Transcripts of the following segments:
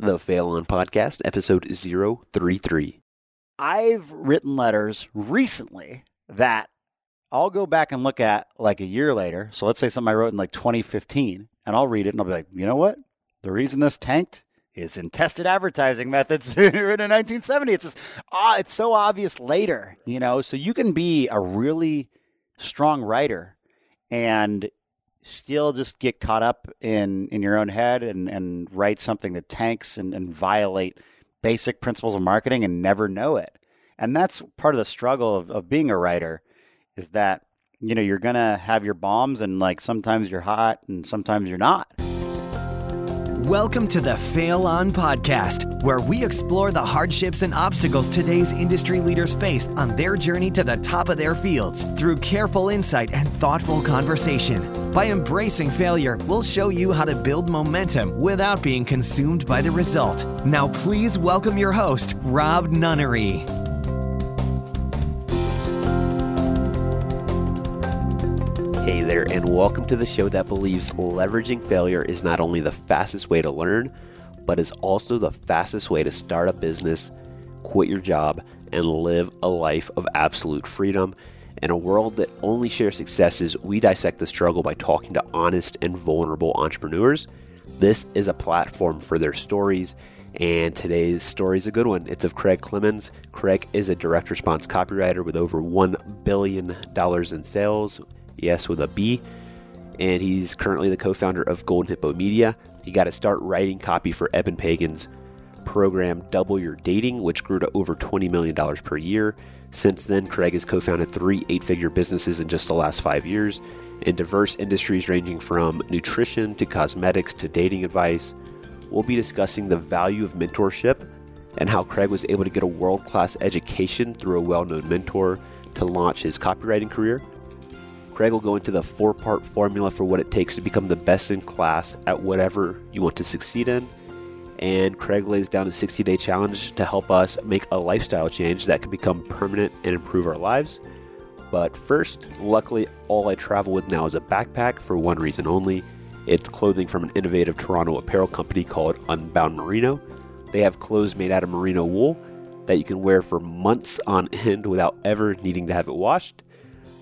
the Fail On Podcast, episode 033. I've written letters recently that I'll go back and look at like a year later. So let's say something I wrote in like 2015, and I'll read it and I'll be like, you know what? The reason this tanked is in tested advertising methods written in 1970. It's just, ah, it's so obvious later, you know? So you can be a really strong writer and still just get caught up in, in your own head and, and write something that tanks and, and violate basic principles of marketing and never know it. And that's part of the struggle of, of being a writer is that, you know, you're going to have your bombs and like sometimes you're hot and sometimes you're not. Welcome to the Fail On Podcast, where we explore the hardships and obstacles today's industry leaders face on their journey to the top of their fields through careful insight and thoughtful conversation. By embracing failure, we'll show you how to build momentum without being consumed by the result. Now, please welcome your host, Rob Nunnery. Hey there, and welcome to the show that believes leveraging failure is not only the fastest way to learn, but is also the fastest way to start a business, quit your job, and live a life of absolute freedom. In a world that only shares successes, we dissect the struggle by talking to honest and vulnerable entrepreneurs. This is a platform for their stories, and today's story is a good one. It's of Craig Clemens. Craig is a direct response copywriter with over $1 billion in sales yes, with a B. And he's currently the co founder of Golden Hippo Media. He got to start writing copy for Eben Pagan's program Double Your Dating, which grew to over $20 million per year. Since then, Craig has co founded three eight figure businesses in just the last five years in diverse industries ranging from nutrition to cosmetics to dating advice. We'll be discussing the value of mentorship and how Craig was able to get a world class education through a well known mentor to launch his copywriting career. Craig will go into the four part formula for what it takes to become the best in class at whatever you want to succeed in. And Craig lays down a 60 day challenge to help us make a lifestyle change that can become permanent and improve our lives. But first, luckily, all I travel with now is a backpack for one reason only. It's clothing from an innovative Toronto apparel company called Unbound Merino. They have clothes made out of merino wool that you can wear for months on end without ever needing to have it washed.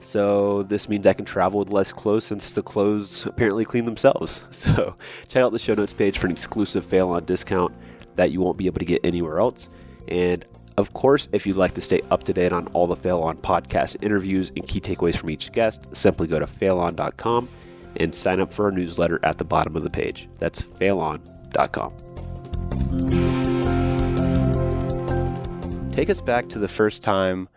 So this means I can travel with less clothes since the clothes apparently clean themselves. So check out the show notes page for an exclusive fail on discount that you won't be able to get anywhere else. And of course, if you'd like to stay up to date on all the Fail On podcast interviews and key takeaways from each guest, simply go to failon.com and sign up for our newsletter at the bottom of the page. That's failon.com. Take us back to the first time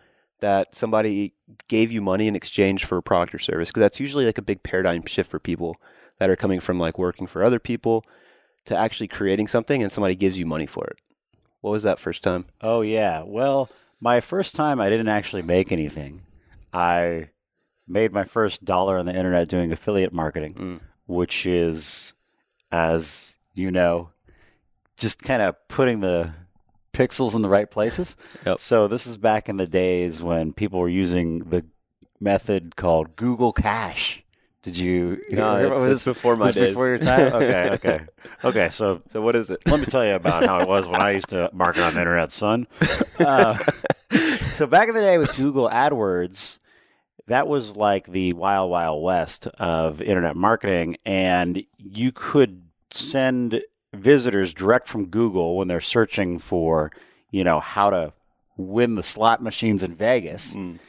that somebody gave you money in exchange for a product or service because that's usually like a big paradigm shift for people that are coming from like working for other people to actually creating something and somebody gives you money for it. What was that first time? Oh, yeah. Well, my first time, I didn't actually make anything. I made my first dollar on the internet doing affiliate marketing, Mm. which is, as you know, just kind of putting the pixels in the right places. Yep. So this is back in the days when people were using the method called Google Cash. Did you? No, hear about it's this? before my This days. Before your time. Okay. Okay. Okay. So So what is it? let me tell you about how it was when I used to market on the internet, son. Uh, so back in the day with Google AdWords, that was like the wild, wild west of internet marketing, and you could send visitors direct from Google when they're searching for, you know, how to win the slot machines in Vegas. Mm.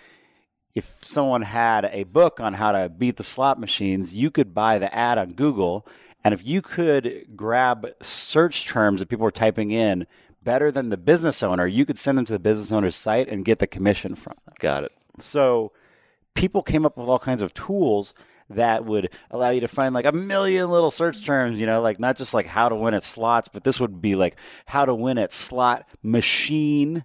If someone had a book on how to beat the slot machines, you could buy the ad on Google. And if you could grab search terms that people were typing in better than the business owner, you could send them to the business owner's site and get the commission from them. Got it. So people came up with all kinds of tools that would allow you to find like a million little search terms, you know, like not just like how to win at slots, but this would be like how to win at slot machine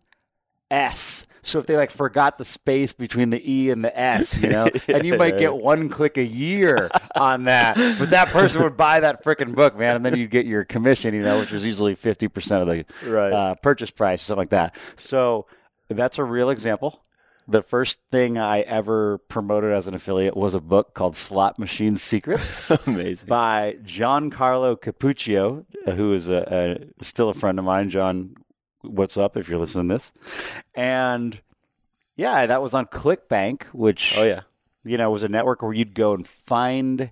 S. So if they like forgot the space between the E and the S, you know, and you might get one click a year on that, but that person would buy that freaking book, man, and then you'd get your commission, you know, which was usually fifty percent of the Right. uh, purchase price, something like that. So that's a real example. The first thing I ever promoted as an affiliate was a book called Slot Machine Secrets. Amazing. by Giancarlo Capuccio, uh, who is a, a still a friend of mine. John, what's up if you're listening to this? And yeah, that was on ClickBank, which Oh yeah. you know was a network where you'd go and find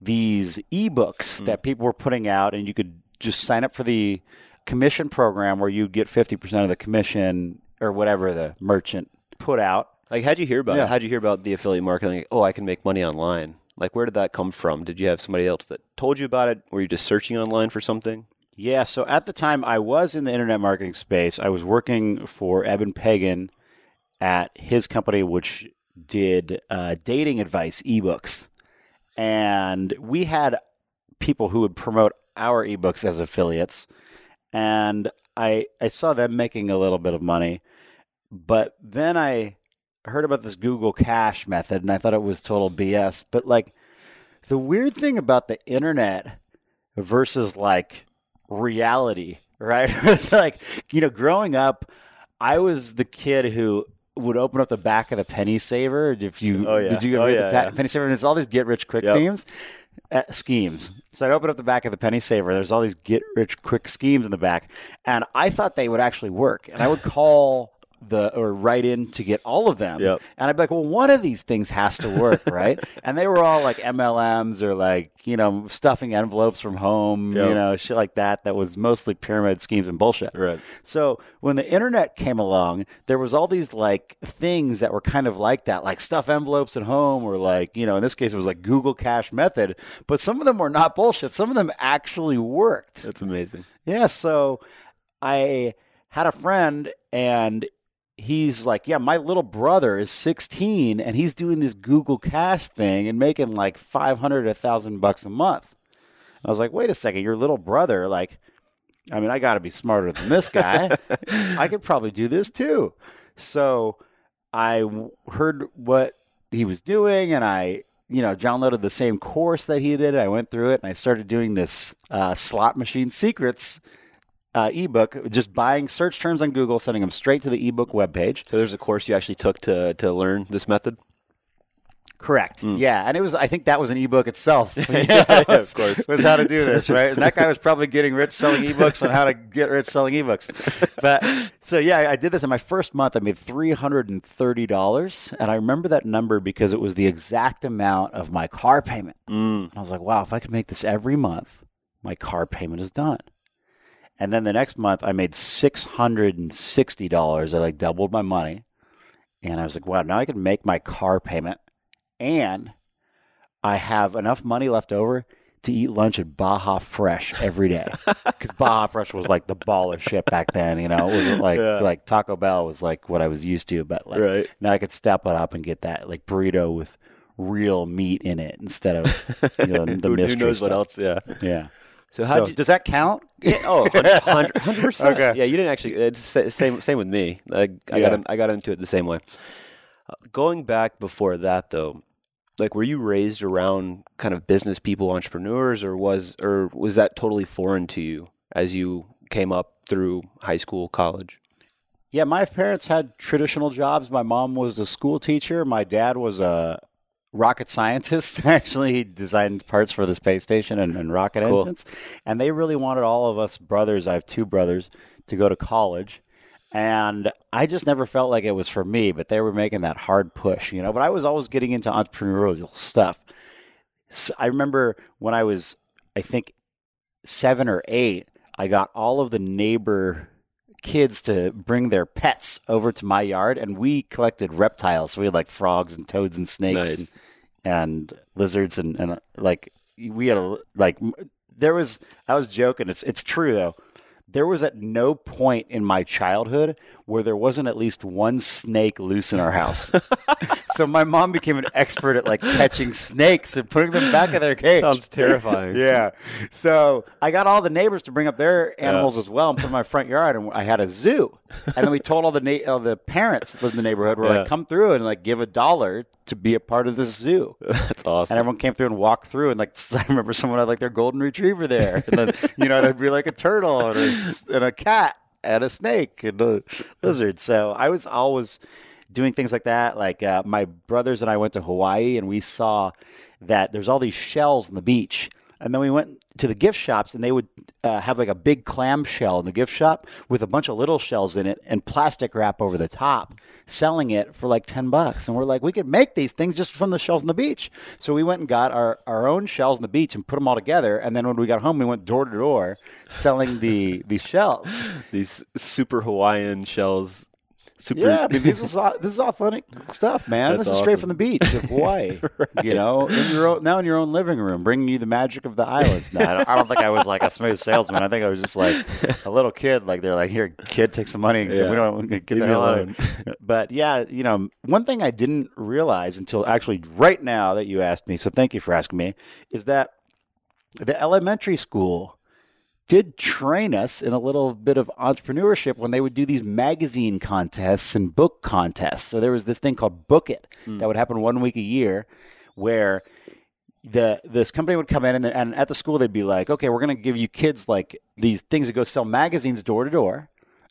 these ebooks that people were putting out, and you could just sign up for the commission program where you'd get fifty percent of the commission or whatever the merchant put out. Like, how'd you hear about Yeah. it? How'd you hear about the affiliate marketing? Like, oh, I can make money online. Like, where did that come from? Did you have somebody else that told you about it? Were you just searching online for something? Yeah, so at the time I was in the internet marketing space. I was working for Eben Pagan at his company, which did uh, dating advice ebooks. And we had people who would promote our ebooks as affiliates. And I, I saw them making a little bit of money. But then I heard about this Google Cash method and I thought it was total BS. But like the weird thing about the internet versus like reality, right? it's like, you know, growing up, I was the kid who would open up the back of the penny saver. If you Oh, yeah. did you ever Oh, read yeah, the yeah. penny saver? And it's all these get rich quick Yep. themes, uh, schemes. So I'd open up the back of the penny saver. There's all these get rich quick schemes in the back, and I thought they would actually work. And I would call the or write in to get all of them. Yep. And I'd be like, well, one of these things has to work, right? and they were all like MLMs or like, you know, stuffing envelopes from home, Yep. you know, shit like that. That was mostly pyramid schemes and bullshit. Right. So when the internet came along, there was all these like things that were kind of like that, like stuff envelopes at home, or like, you know, in this case, it was like Google Cash method. But some of them were not bullshit. Some of them actually worked. That's amazing. Yeah, so I had a friend and he's like, "Yeah, my little brother is 16 and he's doing this Google Cash thing and making like 500 a 1000 bucks a month." I was like, "Wait a second, your little brother like I mean, I got to be smarter than this guy. I could probably do this too." So I w- heard what he was doing and I you know, downloaded the same course that he did. I went through it and I started doing this uh, slot machine secrets uh, ebook, just buying search terms on Google, sending them straight to the ebook webpage. So there's a course you actually took to to learn this method. Correct. Yeah, and it was. I think that was an ebook itself. yeah, yeah, of course. was how to do this, right? And that guy was probably getting rich selling ebooks on how to get rich selling ebooks. But so yeah, I did this in my first month. I made three hundred and thirty dollars, and I remember that number because it was the exact amount of my car payment. Mm. And I was like, wow, if I could make this every month, my car payment is done. And then the next month, I made six hundred and sixty dollars. I like doubled my money, and I was like, wow, now I can make my car payment, and I have enough money left over to eat lunch at Baja Fresh every day because Baja Fresh was like the ball of shit back then. You know, it wasn't like Yeah. like Taco Bell was like what I was used to, but like Right. now I could step it up and get that like burrito with real meat in it instead of you know, the who, who mystery knows what else? Yeah. Yeah. So how So, you? does that count? Yeah, oh, 100 percent. Okay. Yeah, you didn't actually. It's same same with me. I, I Yeah. got in, I got into it the same way. Uh, going back before that though, like were you raised around kind of business people, entrepreneurs, or was or was that totally foreign to you as you came up through high school, college? Yeah, my parents had traditional jobs. My mom was a school teacher. My dad was a rocket scientist. Actually, designed parts for the space station and, and rocket Cool. engines. And they really wanted all of us brothers, I have two brothers, to go to college. And I just never felt like it was for me, but they were making that hard push, you know. But I was always getting into entrepreneurial stuff. So I remember when I was, I think, seven or eight, I got all of the neighbor kids to bring their pets over to my yard, and we collected reptiles. So we had like frogs and toads and snakes Nice. and, and lizards and, and like we had a like there was. I was joking. It's it's true though. There was at no point in my childhood where there wasn't at least one snake loose in our house. so my mom became an expert at like catching snakes and putting them back in their cage. Sounds terrifying. yeah. So I got all the neighbors to bring up their animals as well and put in my front yard, and I had a zoo. And then we told all the na- all the parents that lived in the neighborhood, we're Yeah. like, come through and like give a dollar to be a part of this zoo. That's awesome. And everyone came through and walked through, and like I remember someone had like their golden retriever there, and then you know there'd be like a turtle and a, and a cat and a snake and a lizard. So I was always doing things like that. Like uh, my brothers and I went to Hawaii and we saw that there's all these shells on the beach. And then we went to the gift shops and they would uh, have like a big clam shell in the gift shop with a bunch of little shells in it and plastic wrap over the top, selling it for like 10 bucks. And we're like, we could make these things just from the shells on the beach. So we went and got our, our own shells on the beach and put them all together. And then when we got home, we went door to door selling the, the shells. These super Hawaiian shells. Super. Yeah, I mean, this is all, this is authentic stuff, man. That's this is straight from the beach of Hawaii. You know, in your own, now in your own living room, bringing you the magic of the islands. No, I don't, I don't think I was like a smooth salesman. I think I was just like a little kid. Like they're like, "Here, kid, take some money. Yeah. We don't get Leave the hell out alone." of here." But yeah, you know, one thing I didn't realize until actually right now that you asked me. So thank you for asking me. Is that the elementary school did train us in a little bit of entrepreneurship when they would do these magazine contests and book contests. So there was this thing called Book It hmm. that would happen one week a year where the this company would come in and, and at the school they'd be like, okay, we're going to give you kids like these things that go sell magazines door to door.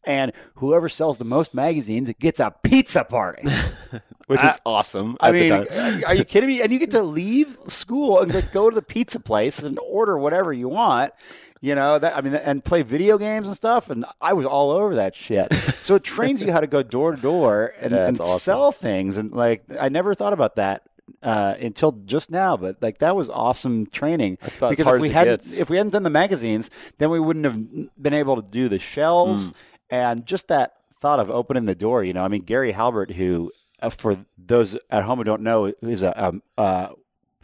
And whoever sells the most magazines gets a pizza party. which is awesome. I at the mean, are you kidding me? And you get to leave school and like, go to the pizza place and order whatever you want. You know that I mean, and play video games and stuff. And I was all over that shit. So it trains you how to go door to door and, Yeah, and awesome. sell things. And like, I never thought about that uh, until just now. But like, that was awesome training. because if we hadn't, gets. if we hadn't done the magazines, then we wouldn't have been able to do the shells and just that thought of opening the door. You know, I mean, Gary Halbert, who uh, for those at home who don't know, is a um, uh,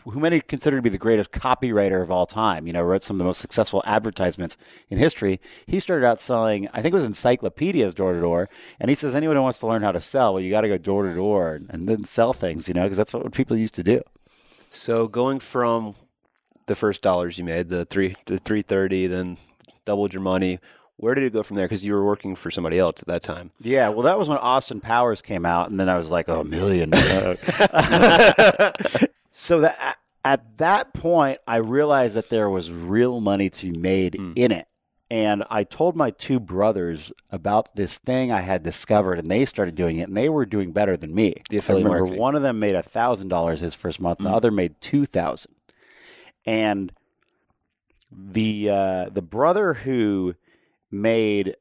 who many consider to be the greatest copywriter of all time. You know, wrote some of the most successful advertisements in history. He started out selling, I think it was encyclopedias door to door, and he says anyone who wants to learn how to sell, well, you got to go door to door and then sell things. You know, because that's what people used to do. So going from the first dollars you made, the three the three thirty, then doubled your money. Where did it go from there? Because you were working for somebody else at that time. Yeah, well, that was when Austin Powers came out, and then I was like, oh, a million. so that at that point, I realized that there was real money to be made in it. And I told my two brothers about this thing I had discovered, and they started doing it, and they were doing better than me. The affiliate I remember marketing. one of them made thousand dollars his first month, the other made two thousand. And the uh, the brother who made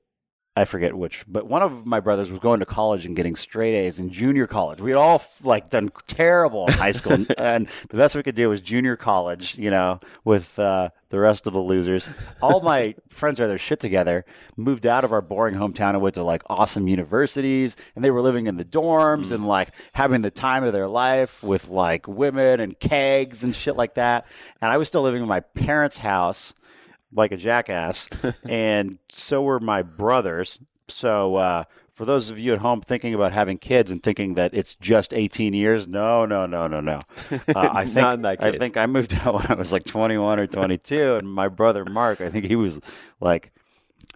I forget which, but one of my brothers was going to college and getting straight A's in junior college. We had all like done terrible in high school, and the best we could do was junior college. You know, with uh, the rest of the losers. All my friends had their shit together, moved out of our boring hometown and went to like awesome universities, and they were living in the dorms and like having the time of their life with like women and kegs and shit like that. And I was still living in my parents' house like a jackass, and so were my brothers. So, uh, for those of you at home thinking about having kids and thinking that it's just 18 years, no, no, no, no, no. Uh, I think Not in that I think I moved out when I was like 21 or 22, and my brother Mark, I think he was like,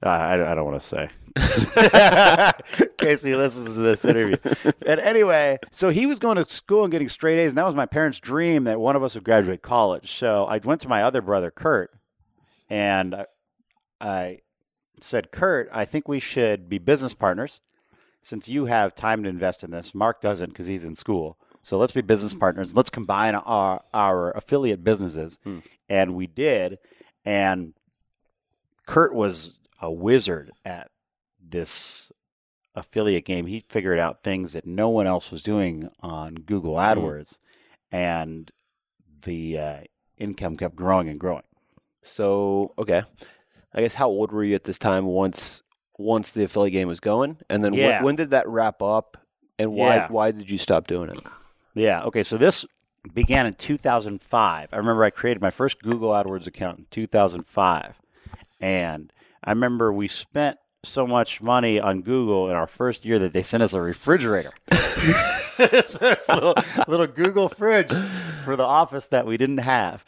uh, I, I don't want to say. in case he listens to this interview. And anyway, so he was going to school and getting straight A's, and that was my parents' dream that one of us would graduate college. So I went to my other brother, Kurt, and I, I said, Kurt, I think we should be business partners since you have time to invest in this. Mark doesn't because he's in school. So let's be business mm. partners. Let's combine our, our affiliate businesses. Hmm. And we did. And Kurt was a wizard at this affiliate game. He figured out things that no one else was doing on Google hmm. AdWords. And the uh, income kept growing and growing. So okay, I guess how old were you at this time? Once once the affiliate game was going, and then Yeah. when, when did that wrap up? And why Yeah. why did you stop doing it? Yeah. Okay. So this began in 2005. I remember I created my first Google AdWords account in 2005. And I remember we spent so much money on Google in our first year that they sent us a refrigerator. It's a little, little Google fridge for the office that we didn't have.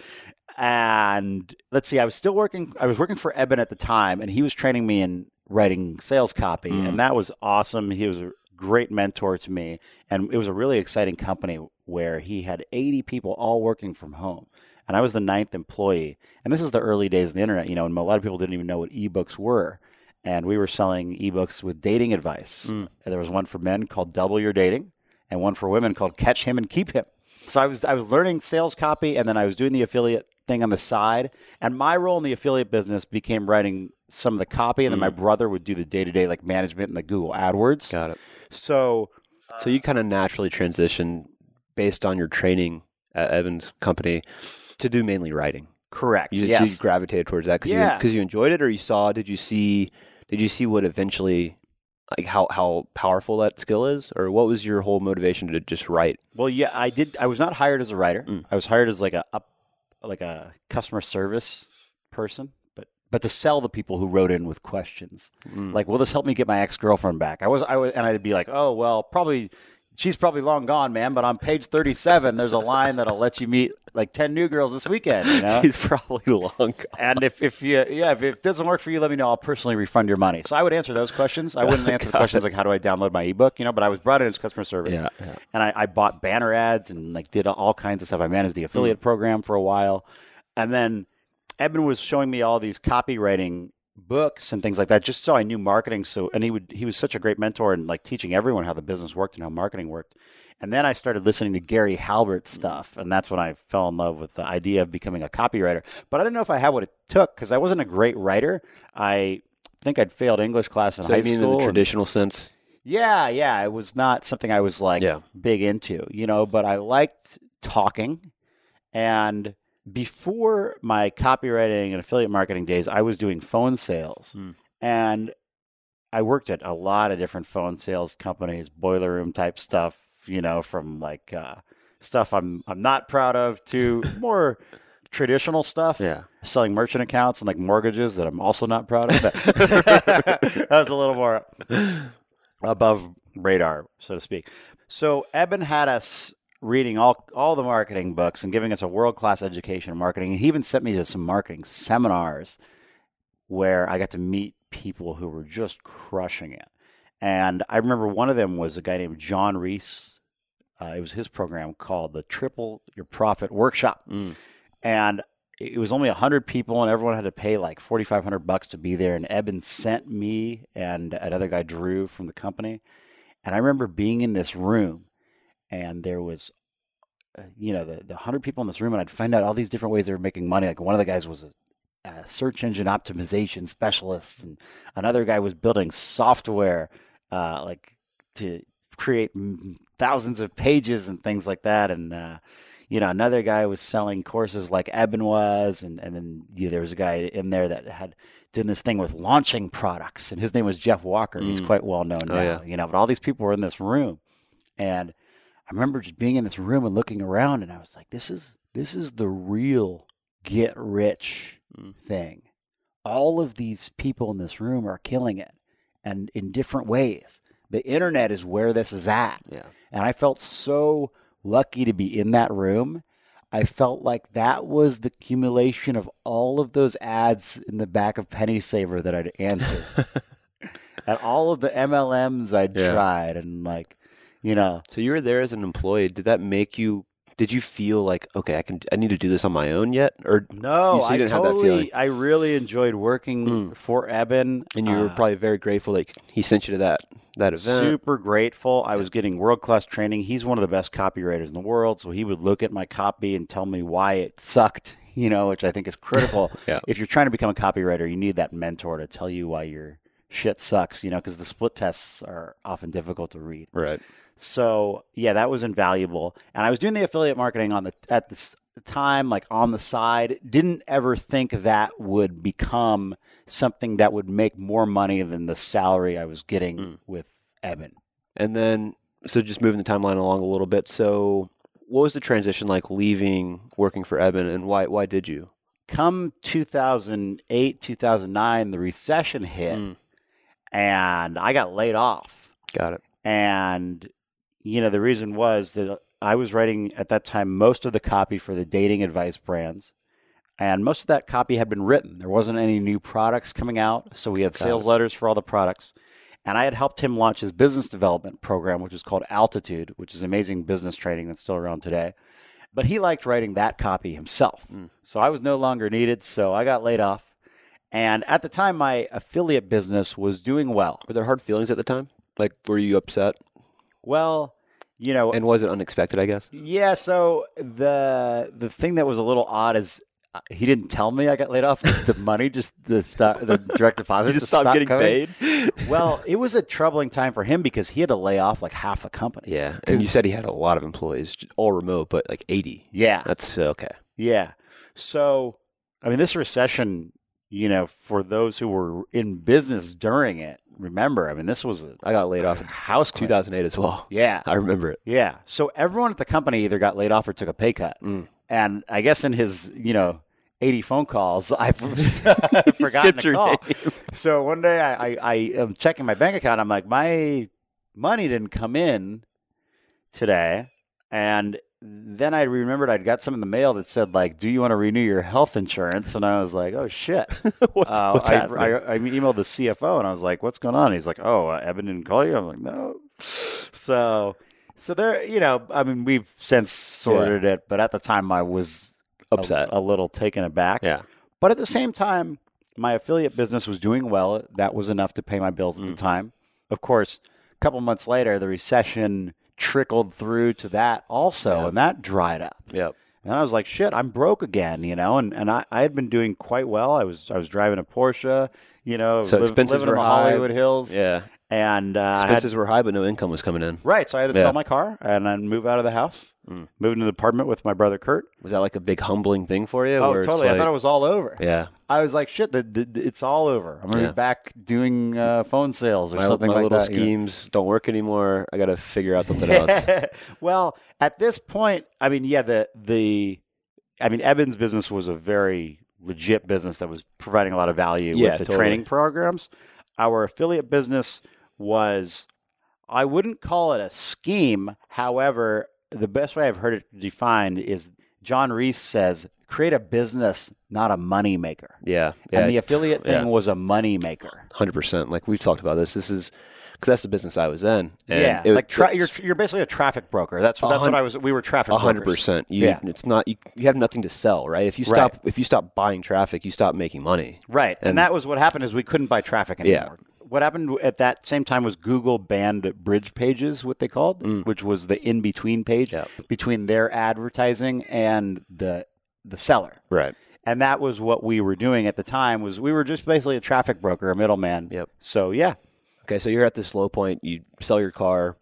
And let's see, I was still working. I was working for Eben at the time, and he was training me in writing sales copy, and mm. that was awesome. He was a great mentor to me, and it was a really exciting company where he had 80 people all working from home, and I was the ninth employee. And this is the early days of the internet, you know, and a lot of people didn't even know what ebooks were. And we were selling ebooks with dating advice. Mm. And there was one for men called Double Your Dating. and one for women called Catch Him and Keep Him. So I was I was learning sales copy, and then I was doing the affiliate thing on the side. And my role in the affiliate business became writing some of the copy, and then my brother would do the day to day like management and the Google AdWords. Got it. So So you kind of naturally transition based on your training at Eben's Company to do mainly writing. correct. You, so you gravitated towards that because Yeah. you, you enjoyed it, or you saw? Did you see? Did you see what eventually, like how how powerful that skill is, or what was your whole motivation to just write? Well, yeah, I did. I was not hired as a writer. Mm. I was hired as like a up, like a customer service person, but but to sell the people who wrote in with questions. Mm. Like, will this help me get my ex girlfriend back? I was, I was, and I'd be like, oh well, probably. She's probably long gone, man. But on page thirty-seven, there's a line that'll let you meet like ten new girls this weekend. You know? She's probably long gone. And if, if you yeah if it doesn't work for you, let me know. I'll personally refund your money. So I would answer those questions. I wouldn't answer the questions like how do I download my ebook, you know. But I was brought in as customer service, Yeah, yeah. and I, I bought banner ads and like did all kinds of stuff. I managed the affiliate mm. program for a while, and then Eben was showing me all these copywriting books and things like that, just so I knew marketing. So and he would he was such a great mentor and like teaching everyone how the business worked and how marketing worked. And then I started listening to Gary Halbert stuff, and that's when I fell in love with the idea of becoming a copywriter. But I didn't know if I had what it took because I wasn't a great writer. I think I'd failed English class in So high mean, in school. the traditional sense, yeah, yeah, it was not something I was like Yeah. big into, you know, but I liked talking. And before my copywriting and affiliate marketing days, I was doing phone sales. Mm. And I worked at a lot of different phone sales companies, boiler room type stuff, you know, from like uh, stuff I'm I'm not proud of to more traditional stuff yeah. selling merchant accounts and like mortgages that I'm also not proud of. that was a little more above radar, so to speak. So Eben had us reading all all the marketing books and giving us a world class education in marketing. He even sent me to some marketing seminars where I got to meet people who were just crushing it. And I remember one of them was a guy named John Reese. Uh, it was his program called the Triple Your Profit Workshop Mm. and it was only 100 people and everyone had to pay like 4500 bucks to be there and eben sent me and another guy drew from the company and i remember being in this room and there was uh, you know the, the 100 people in this room and i'd find out all these different ways they were making money like one of the guys was a, a search engine optimization specialist and another guy was building software uh, like to create thousands of pages and things like that and uh, you know, another guy was selling courses like Eben was, and, and then you know, there was a guy in there that had did this thing with launching products, and his name was Jeff Walker. He's Mm. quite well known Oh, now, yeah. you know. But all these people were in this room, and I remember just being in this room and looking around, and I was like, "This is this is the real get rich Mm. thing." All of these people in this room are killing it, and in different ways. The internet is where this is at. Yeah. And I felt so lucky to be in that room. I felt like that was the accumulation of all of those ads in the back of Penny Saver that I'd answered. and all of the MLMs I'd Yeah. tried and like, you know, So you were there as an employee. Did that make you? Did you feel like okay, I can? I need to do this on my own yet, or no, You- so you I didn't have that totally? I really enjoyed working Mm. for Eben. and you were Uh, probably very grateful that he sent you to that that event. Super grateful. I was getting world class training. He's one of the best copywriters in the world. So he would look at my copy and tell me why it sucked, you know, which I think is critical. Yeah. If you're trying to become a copywriter, you need that mentor to tell you why your shit sucks, you know, because the split tests are often difficult to read. Right. So yeah, that was invaluable. And I was doing the affiliate marketing on the at the time, like on the side. Didn't ever think that would become something that would make more money than the salary I was getting Mm. with Eben. And then, so just moving the timeline along a little bit. So, what was the transition like leaving working for Eben, and why why did you? Come 2008, 2009, the recession hit, Mm. and I got laid off. Got it. And, you know, the reason was that I was writing at that time most of the copy for the dating advice brands. And most of that copy had been written. There wasn't any new products coming out. So we had sales letters for all the products. And I had helped him launch his business development program, which is called Altitude, which is amazing business training that's still around today. But he liked writing that copy himself. Hmm. So I was no longer needed. So I got laid off. And at the time, my affiliate business was doing well. Were there hard feelings at the time? Like, were you upset? Well, you know, And was it unexpected? I guess. yeah. So the the thing that was a little odd is uh, he didn't tell me I got laid off. The money just the sto- the direct deposit just just stopped stopped getting coming. paid. Well, it was a troubling time for him because he had to lay off like half the company. Yeah, and you said he had a lot of employees, all remote, but like eighty. Yeah. That's okay. Yeah. So, I mean, this recession, you know, for those who were in business during it, remember, I mean, this was a I got laid off in house 2008 as well. Yeah. I remember it. Yeah. So everyone at the company either got laid off or took a pay cut. Mm. And I guess in his, you know, 80 phone calls, I've forgotten to your call. name. So one day I, I, I am checking my bank account. I'm like, my money didn't come in today. And then I remembered I'd got some in the mail that said, like, do you want to renew your health insurance? And I was like, oh, shit. what's, Uh, what's I, happening? I, I emailed the CFO and I was like, "What's going on?" He's like, "Oh, uh, Eben didn't call you." I'm like, "No." So, so there, you know, I mean, we've since sorted it, but at the time, I was a- Upset. a, little taken aback. yeah. But at the same time, my affiliate business was doing well. That was enough to pay my bills at Mm. the time. Of course, a couple months later, the recession trickled through to that also, Yeah. and that dried up. Yep. And I was like, shit, I'm broke again, you know. And and I, I had been doing quite well. I was I was driving a Porsche, you know, So liv- expenses living in the high. Hollywood Hills. Yeah. And uh, I had, Expenses were high, but no income was coming in. right, so I had to Yeah. sell my car and then move out of the house, Mm. move into the apartment with my brother Kurt. Was that like a big humbling thing for you? Oh, totally. I thought it was all over. Yeah. I was like, shit, the, the, it's all over. I'm gonna Yeah. be back doing uh, phone sales or My, something my like little that. you know. schemes don't work anymore. I got to figure out something else. well, at this point, I mean, yeah, the the, I mean, Eben's business was a very legit business that was providing a lot of value Yeah, with the totally. training programs. Our affiliate business was, I wouldn't call it a scheme. However, the best way I've heard it defined is John Reese says, create a business, not a money maker. Yeah. Yeah. and the affiliate thing yeah. was a money maker. Hundred percent. Like we've talked about this. This is because that's the business I was in. And yeah, it- like tra- you're you're basically a traffic broker. That's that's what I was. We were traffic. a hundred brokers. percent. You, Yeah. It's not. You, you have nothing to sell, right? If you Right. stop, if you stop buying traffic, you stop making money. Right, and, And- that was what happened. Is we couldn't buy traffic anymore. Yeah. What happened at that same time was Google banned bridge pages, what they called, mm. which was the in between page Yep. between their advertising and the the seller. Right. And that was what we were doing at the time. Was we were just basically a traffic broker, a middleman. Yep. So yeah, Okay. So you're at this low point. You sell your car.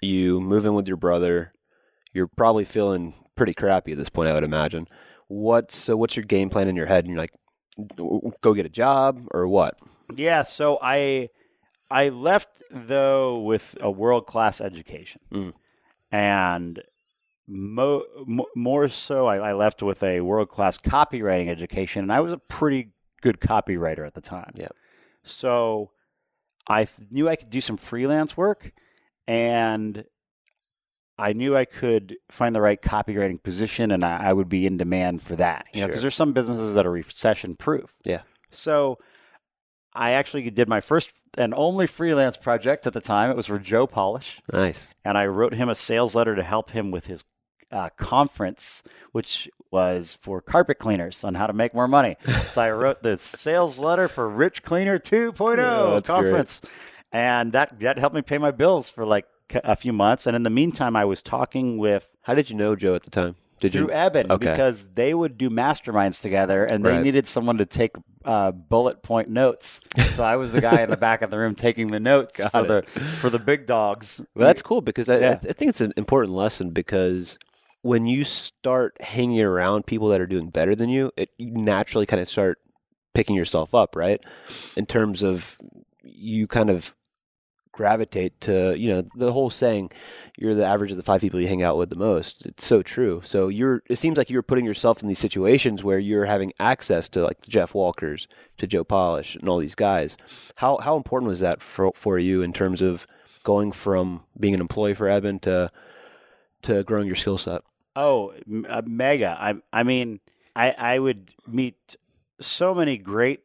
You move in with your brother. You're probably feeling pretty crappy at this point. I would imagine. What's so? What's your game plan in your head? And you're like, go get a job or what? Yeah, so I I left though with a world class education, Mm. and mo- mo- more so, I, I left with a world class copywriting education, and I was a pretty good copywriter at the time. Yep. So I th- knew I could do some freelance work, and I knew I could find the right copywriting position, and I, I would be in demand for that. You know, because there's some businesses that are recession proof. Yeah. So I actually did my first and only freelance project at the time. It was for Joe Polish, Nice. and I wrote him a sales letter to help him with his uh, conference, which was for carpet cleaners on how to make more money. so I wrote the sales letter for Rich Cleaner 2.0 Yeah, conference, and that that helped me pay my bills for like a few months. And in the meantime, I was talking with How did you know Joe at the time? Did through you? Eben Okay. because they would do masterminds together, and they Right. needed someone to take uh, bullet point notes. So I was the guy in the back of the room taking the notes Got for it. the for the big dogs. Well, that's cool because I, I, Yeah. I think it's an important lesson because when you start hanging around people that are doing better than you, it you naturally kind of start picking yourself up, right? In terms of you kind of gravitate to, you know, the whole saying, you're the average of the five people you hang out with the most. It's so true. So you're, it seems like you're putting yourself in these situations where you're having access to like Jeff Walkers, to Joe Polish, and all these guys. How how important was that for for you in terms of going from being an employee for Eben to to growing your skill set? Oh, uh, mega! I I mean, I I would meet so many great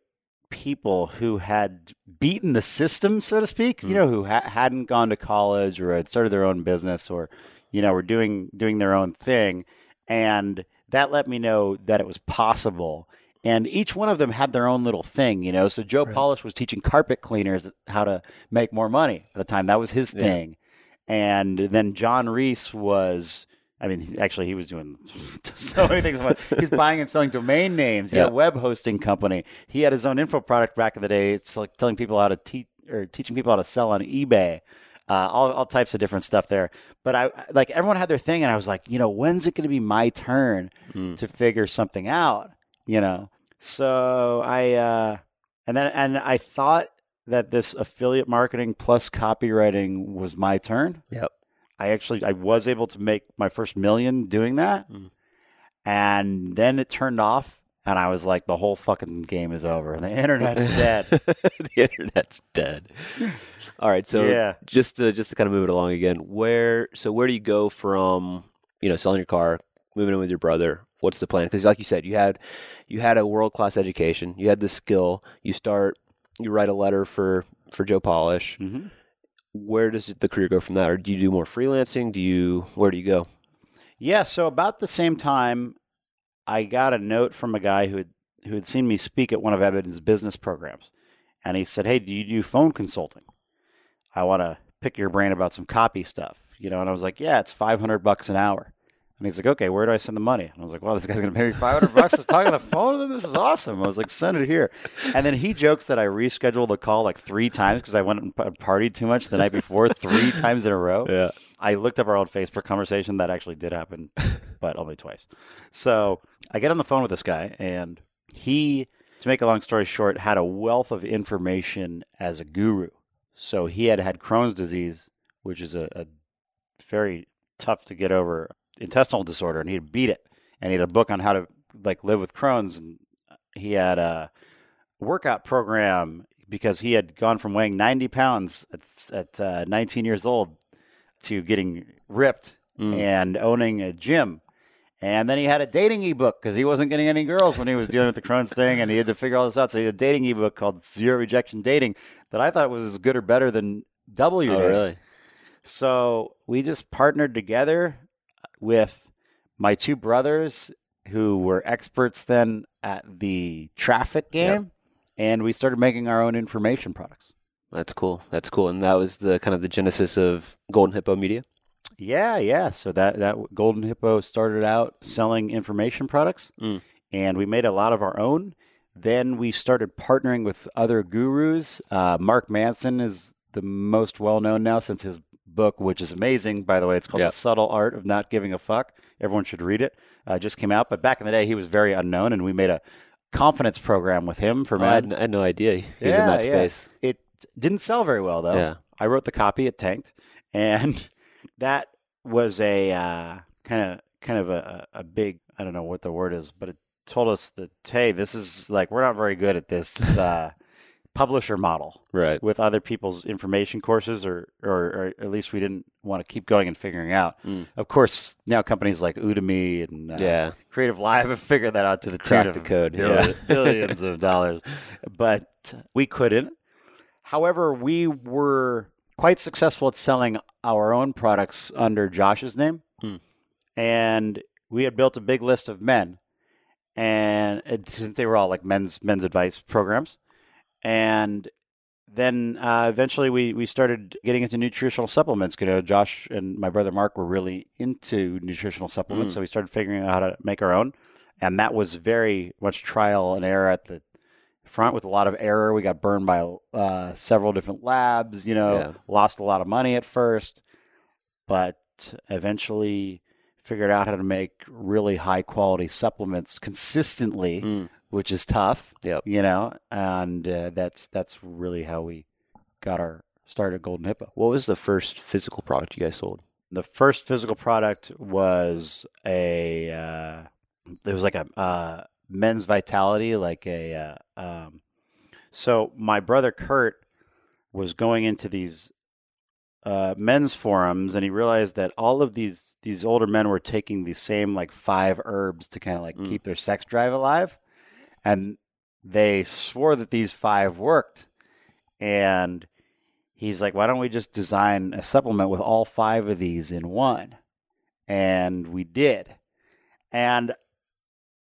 people who had beaten the system, so to speak. You mm. know, who ha- hadn't gone to college or had started their own business or you know were doing doing their own thing, and that let me know that it was possible. And each one of them had their own little thing, you know. So Joe Polish was teaching carpet cleaners how to make more money at the time. That was his thing. and then John Reese was. I mean, actually, he was doing so many things. He's buying and selling domain names. He had Yeah. a web hosting company. He had his own info product back in the day. It's like telling people how to teach or teaching people how to sell on eBay. Uh, all, all types of different stuff there. But I like everyone had their thing, and I was like, you know, when's it going to be my turn to figure something out? You know, so I uh, and then and I thought that this affiliate marketing plus copywriting was my turn. Yep. I actually I was able to make my first million doing that, Mm. and then it turned off, and I was like, the whole fucking game is over. The internet's dead. the internet's dead. All right, so Yeah. just to just to kind of move it along again, where so where do you go from you know selling your car, moving in with your brother? What's the plan? Because like you said, you had you had a world class education, you had the skill. You start, you write a letter for for Joe Polish. Mhm. Where does the career go from that, or do you do more freelancing? Do you where do you go? Yeah, so about the same time, I got a note from a guy who had who had seen me speak at one of Eben's business programs, and he said, "Hey, do you do phone consulting? I want to pick your brain about some copy stuff, you know." And I was like, "Yeah, it's five hundred bucks an hour." And he's like, "Okay, where do I send the money?" And I was like, "Well, this guy's going to pay me five hundred bucks to talk on the phone. This is awesome." I was like, "Send it here." And then he jokes that I rescheduled the call like three times because I went and partied too much the night before, three times in a row. Yeah. I looked up our old Facebook conversation. That actually did happen, but only twice. So I get on the phone with this guy, and he, to make a long story short, had a wealth of information as a guru. So he had had Crohn's disease, which is a, a very tough to get over intestinal disorder, and he had beat it. And he had a book on how to like live with Crohn's, and he had a workout program because he had gone from weighing 90 pounds at, at uh, 19 years old to getting ripped Mm. and owning a gym. And then he had a dating ebook because he wasn't getting any girls when he was dealing with the Crohn's thing, and he had to figure all this out. So he had a dating ebook called Zero Rejection Dating that I thought was as good or better than Double Your Oh, Dating. really? So we just partnered together with my two brothers who were experts then at the traffic game, and we started making our own information products. That's cool. That's cool. And that was the kind of the genesis of Golden Hippo Media. Yeah, yeah. So that that Golden Hippo started out selling information products, Mm. and we made a lot of our own. Then we started partnering with other gurus. Uh, Mark Manson is the most well known now since his book, which is amazing. By the way, it's called Yeah. The Subtle Art of Not Giving a Fuck. Everyone should read it. Uh, just came out, but back in the day, he was very unknown, and we made a confidence program with him for Oh, I, had. I had no idea he was in that space. It didn't sell very well though. Yeah. I wrote the copy. It tanked, and that was a kind of kind of a, a big I don't know what the word is, but it told us that hey, this is like we're not very good at this uh, publisher model Right. with other people's information courses, or, or or at least we didn't want to keep going and figuring out. Mm. Of course, now companies like Udemy and uh, Yeah. Creative Live have figured that out to the Crack tune the of code, billion- yeah. billions of dollars, but we couldn't. However, we were quite successful at selling our own products under Josh's name, Hmm. and we had built a big list of men, and it, since they were all like men's men's advice programs, and then uh, eventually we, we started getting into nutritional supplements. You know, Josh and my brother Mark were really into nutritional supplements, Mm. so we started figuring out how to make our own, and that was very much trial and error at the front with a lot of error. We got burned by uh, several different labs. You know, Yeah. lost a lot of money at first, but eventually figured out how to make really high quality supplements consistently, Mm. Which is tough Yep. you know, and uh, that's that's really how we got our start at Golden Hippo. What was the first physical product you guys sold? The first physical product was a uh, it was like a uh, men's vitality, like a uh, um, so my brother Kurt was going into these uh, men's forums, and he realized that all of these these older men were taking the same like five herbs to kind of like Mm. keep their sex drive alive, and they swore that these five worked, and he's like, "Why don't we just design a supplement with all five of these in one?" And we did, and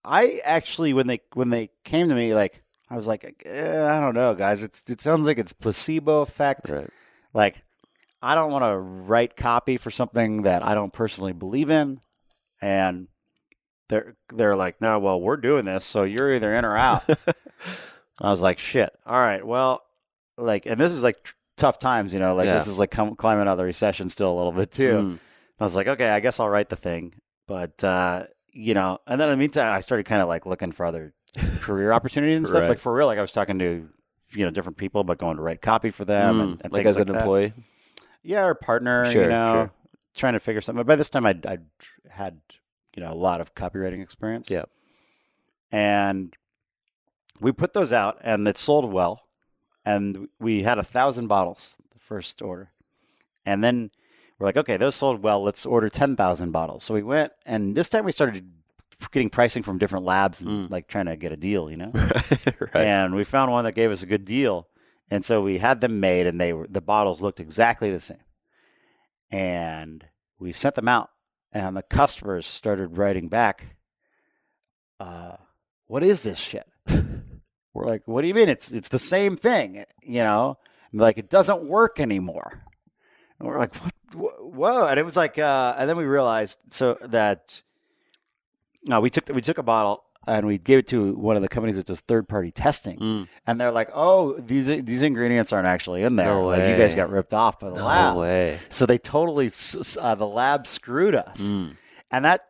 I actually when they when they came to me like I was like, eh, I don't know, guys. It's it sounds like it's placebo effect Right. like I don't want to write copy for something that I don't personally believe in. And they're they're like, no, well, we're doing this, so you're either in or out. I was like, shit. All right, well, like, and this is like tr- tough times, you know, like this is like com- climbing out of the recession still a little bit too. Mm. I was like, okay, I guess I'll write the thing, but uh, you know, and then in the meantime, I started kind of like looking for other career opportunities and stuff. Right. Like for real, like I was talking to you know different people about going to write copy for them Mm. and, and like as an that. employee. Yeah, or partner, Sure, you know, sure. trying to figure something. But by this time, I'd, I'd had, you know, a lot of copywriting experience. Yeah. And we put those out and it sold well. And we had a thousand bottles, the first order. And then we're like, okay, those sold well. Let's order 10,000 bottles. So we went and this time we started getting pricing from different labs and Mm. like trying to get a deal, you know? right. and we found one that gave us a good deal and so we had them made and they were the bottles looked exactly the same and we sent them out and the customers started writing back uh, what is this shit? We're like what do you mean? It's it's the same thing you know? Like it doesn't work anymore. And we're like what whoa. And it was like uh, and then we realized so that no we took we took a bottle and we gave it to one of the companies that does third party testing Mm. and they're like, "Oh, these these ingredients aren't actually in there. No like, you guys got ripped off by the No lab." way. So they totally uh, the lab screwed us, Mm. and that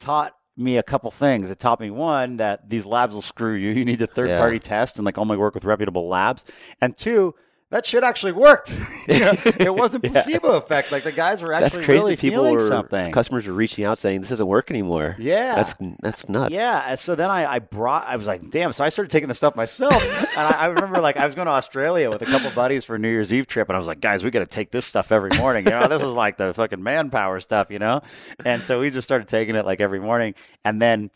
taught me a couple things. It taught me one that these labs will screw you. You need to third Yeah. party test and like only work with reputable labs, and two. That shit actually worked. You know, it wasn't Yeah. placebo effect. Like the guys were That's actually crazy. really people feeling were, something. Customers are reaching out saying this doesn't work anymore. Yeah. That's that's nuts. Yeah. So then I, I brought, I was like, damn. So I started taking the stuff myself. and I, I remember like I was going to Australia with a couple buddies for a New Year's Eve trip. And I was like, guys, we got to take this stuff every morning. You know, this is like the fucking manpower stuff, you know? And so we just started taking it like every morning. And then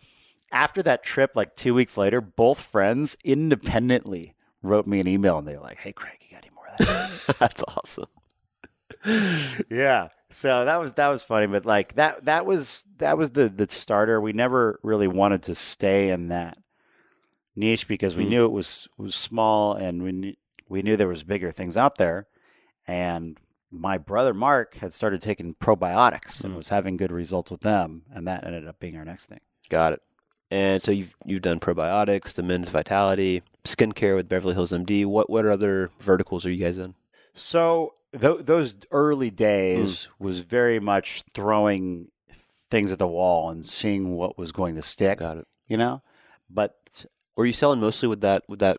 after that trip, like two weeks later, both friends independently wrote me an email and they were like, hey, Craig, you got any more of that? that's awesome. yeah. So that was that was funny, but like that that was that was the the starter. We never really wanted to stay in that niche because we Mm. knew it was was small and we knew, we knew there was bigger things out there. And my brother Mark had started taking probiotics and Mm. was having good results with them, and that ended up being our next thing. Got it. And so you've you've done probiotics, the men's vitality, skincare with Beverly Hills MD. What what other verticals are you guys in? So th- those early days mm. was very much throwing things at the wall and seeing what was going to stick. Got it. You know, but Were you selling mostly with that with that?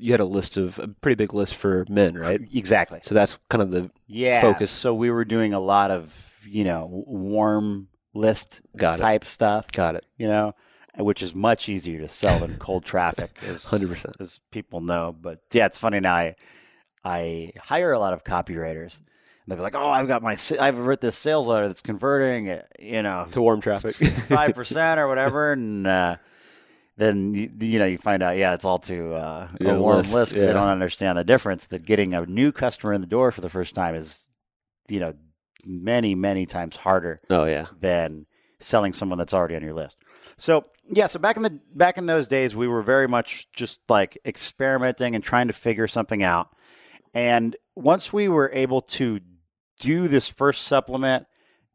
You had a list of a pretty big list for men, right? exactly. So that's kind of the Yeah. Focus. So we were doing a lot of you know warm list got it. type stuff. Got it. You know, which is much easier to sell than cold traffic, as 100%. as people know. But yeah, it's funny now. I I hire a lot of copywriters. And they'll be like, "Oh, I've got my, I've written this sales letter that's converting, uh, you know, To warm traffic. five percent or whatever," and uh, then you, you know you find out, yeah, it's all to uh, Yeah, a warm list, list because yeah. they don't understand the difference. That getting a new customer in the door for the first time is, you know, many many times harder oh yeah. than selling someone that's already on your list. So yeah, so back in the back in those days, we were very much just like experimenting and trying to figure something out. And once we were able to do this first supplement,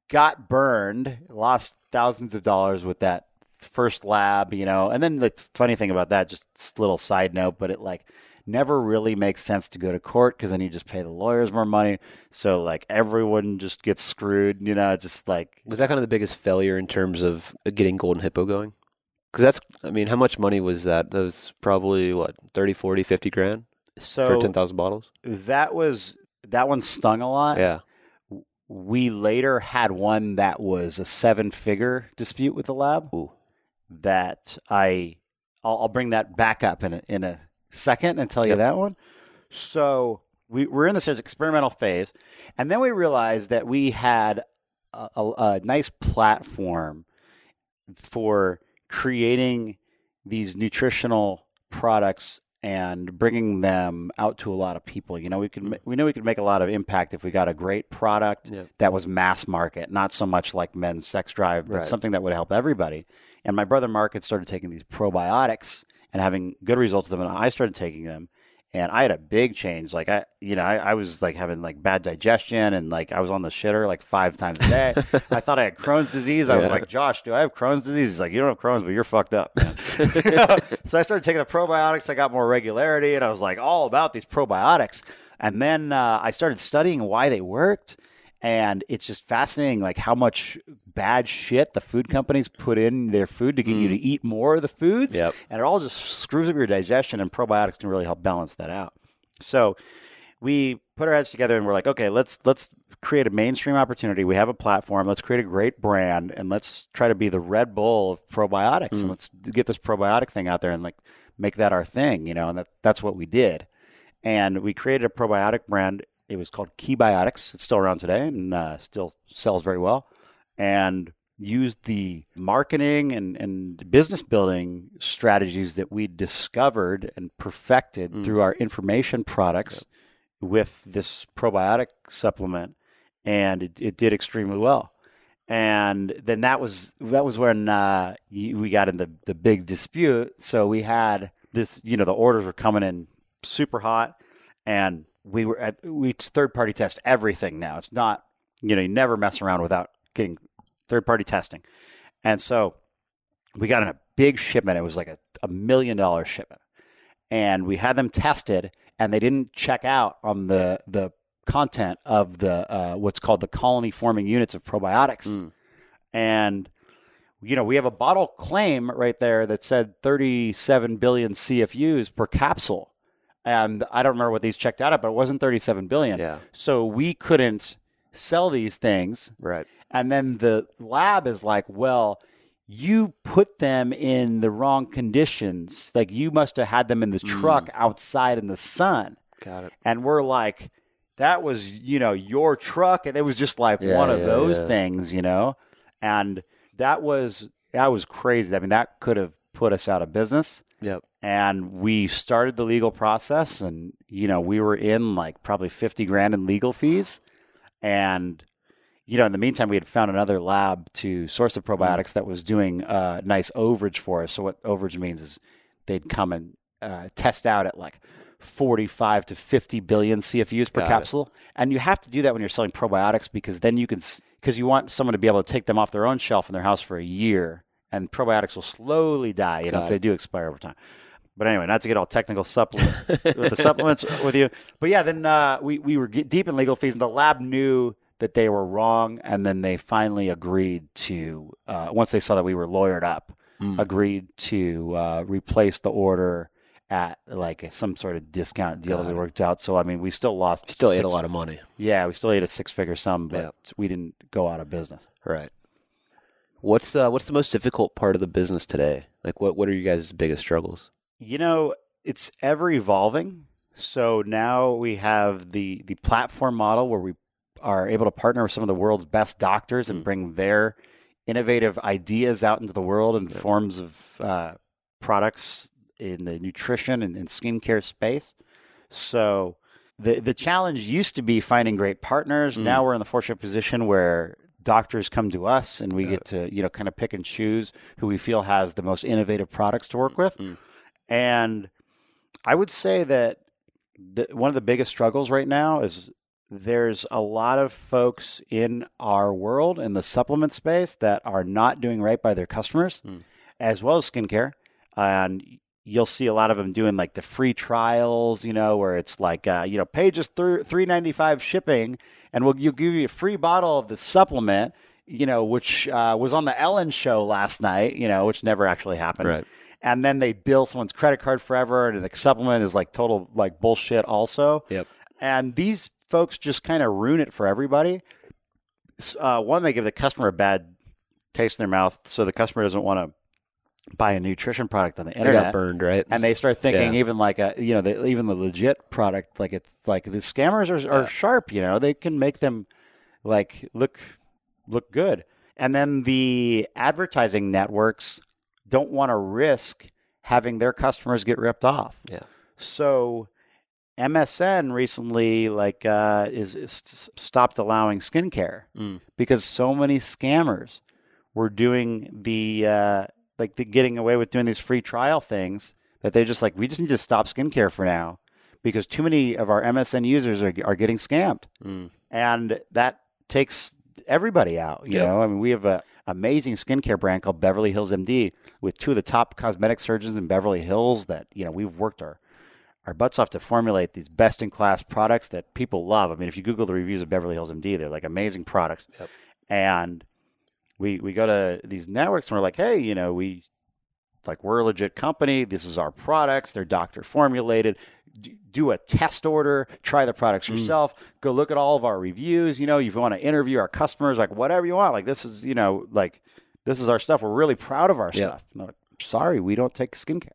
got burned, lost thousands of dollars with that first lab, you know. And then the funny thing about that, just little side note, but it like never really makes sense to go to court because then you just pay the lawyers more money. So like everyone just gets screwed, you know. Just like Was that kind of the biggest failure in terms of uh, getting Golden Hippo going? Because that's, I mean, how much money was that? That was probably what, 30, 40, 50 grand for 10,000 bottles? that was that one stung a lot. Yeah. We later had one that was a seven figure dispute with the lab Ooh. that I I'll, I'll bring that back up in a, in a second and tell you Yep. that one. So we we're in this experimental phase, and then we realized that we had a, a, a nice platform for creating these nutritional products and bringing them out to a lot of people. You know, we could we know we could make a lot of impact if we got a great product Yeah. that was mass market, not so much like men's sex drive, but Right. something that would help everybody. And my brother Mark had started taking these probiotics and having good results with them, and I started taking them. And I had a big change. Like I, you know, I, I, was like having like bad digestion and like I was on the shitter like five times a day. I thought I had Crohn's disease. I yeah. was like, Josh, do I have Crohn's disease? He's like, you don't have Crohn's, but you're fucked up. so I started taking the probiotics. I got more regularity, and I was like all about these probiotics. And then uh, I started studying why they worked and it's just fascinating like how much bad shit the food companies put in their food to get mm. you to mm. eat more of the foods yep. and it all just screws up your digestion and probiotics can really help balance that out so we put our heads together and we're like okay let's let's create a mainstream opportunity we have a platform let's create a great brand and let's try to be the red bull of probiotics mm. and let's get this probiotic thing out there and like make that our thing you know and that, that's what we did and we created a probiotic brand it was called Keybiotics. It's still around today and uh, still sells very well. And used the marketing and, and business building strategies that we discovered and perfected mm. through our information products yep. with this probiotic supplement. And it, it did extremely well and then that was that was when uh, we got in the, the big dispute. So we had this, you know, the orders were coming in super hot, and we were at we third party test everything now. It's not you know you never mess around without getting third party testing, and so we got in a big shipment. It was like a, a million dollar shipment, and we had them tested, and they didn't check out on the the content of the uh, what's called the colony forming units of probiotics, mm. and you know, we have a bottle claim right there that said 37 billion CFUs per capsule and I don't remember what these checked out at, but it wasn't 37 billion. Yeah. So we couldn't sell these things. Right. And then the lab is like, well, you put them in the wrong conditions. Like you must have had them in the mm. truck outside in the sun. Got it. And we're like, that was, you know, your truck. And it was just like yeah, one of yeah, those yeah. things, you know? And that was, that was crazy. I mean, that could have put us out of business. Yep. And we started the legal process, and you know we were in like probably fifty grand in legal fees, and you know in the meantime we had found another lab to source the probiotics mm. that was doing uh, nice overage for us. So what overage means is they'd come and uh, test out at like 45 to 50 billion CFUs per Got capsule. It. And you have to do that when you're selling probiotics because then you can, because you want someone to be able to take them off their own shelf in their house for a year and probiotics will slowly die, you know, so they do expire over time. But anyway, not to get all technical supplement with the supplements with you. But yeah, then uh, we we were deep in legal fees, and the lab knew that they were wrong, and then they finally agreed to uh, once they saw that we were lawyered up, mm. agreed to uh, replace the order at like some sort of discount deal God. that we worked out. So I mean, we still lost, still six, ate a lot of money. Yeah, we still ate a six figure sum, but we didn't go out of business. Right. What's uh, what's the most difficult part of the business today? Like, what what are you guys' biggest struggles? You know, it's ever evolving. So now we have the the platform model where we are able to partner with some of the world's best doctors and mm. bring their innovative ideas out into the world in forms of uh, products in the nutrition and, and skincare space. So the the challenge used to be finding great partners. Mm. Now we're in the fortunate position where doctors come to us and we get to you know kind of pick and choose who we feel has the most innovative products to work with mm-hmm. and i would say that the, one of the biggest struggles right now is there's a lot of folks in our world in the supplement space that are not doing right by their customers mm. as well as skincare and you'll see a lot of them doing like the free trials, you know, where it's like, uh, you know, pay just three ninety five shipping, and we'll you give you a free bottle of the supplement, you know, which uh, was on the Ellen show last night, you know, which never actually happened. Right. And then they bill someone's credit card forever, and the supplement is like total like bullshit, also. Yep. And these folks just kind of ruin it for everybody. Uh, one, they give the customer a bad taste in their mouth, so the customer doesn't want to buy a nutrition product on the internet. got burned, right? And they start thinking yeah. even like a you know the, even the legit product like it's like the scammers are, are yeah. sharp. You know they can make them like look look good, and then the advertising networks don't want to risk having their customers get ripped off. Yeah. So MSN recently like uh, is, is stopped allowing skincare mm. because so many scammers were doing the uh, like the getting away with doing these free trial things that they're just like, we just need to stop skincare for now because too many of our MSN users are, are getting scammed. Mm. And that takes everybody out. You Yep. know, I mean, we have an amazing skincare brand called Beverly Hills MD with two of the top cosmetic surgeons in Beverly Hills that, you know, we've worked our, our butts off to formulate these best in class products that people love. I mean, if you Google the reviews of Beverly Hills MD, they're like amazing products. Yep. And we, we go to these networks and we're like, hey, you know, we, it's like we're a legit company. This is our products. They're doctor formulated. D- Do a test order. Try the products Mm. yourself. Go look at all of our reviews. You know, if you want to interview our customers, like whatever you want. Like this is, you know, like this is our stuff. We're really proud of our Yeah. stuff. Like, Sorry, we don't take skincare.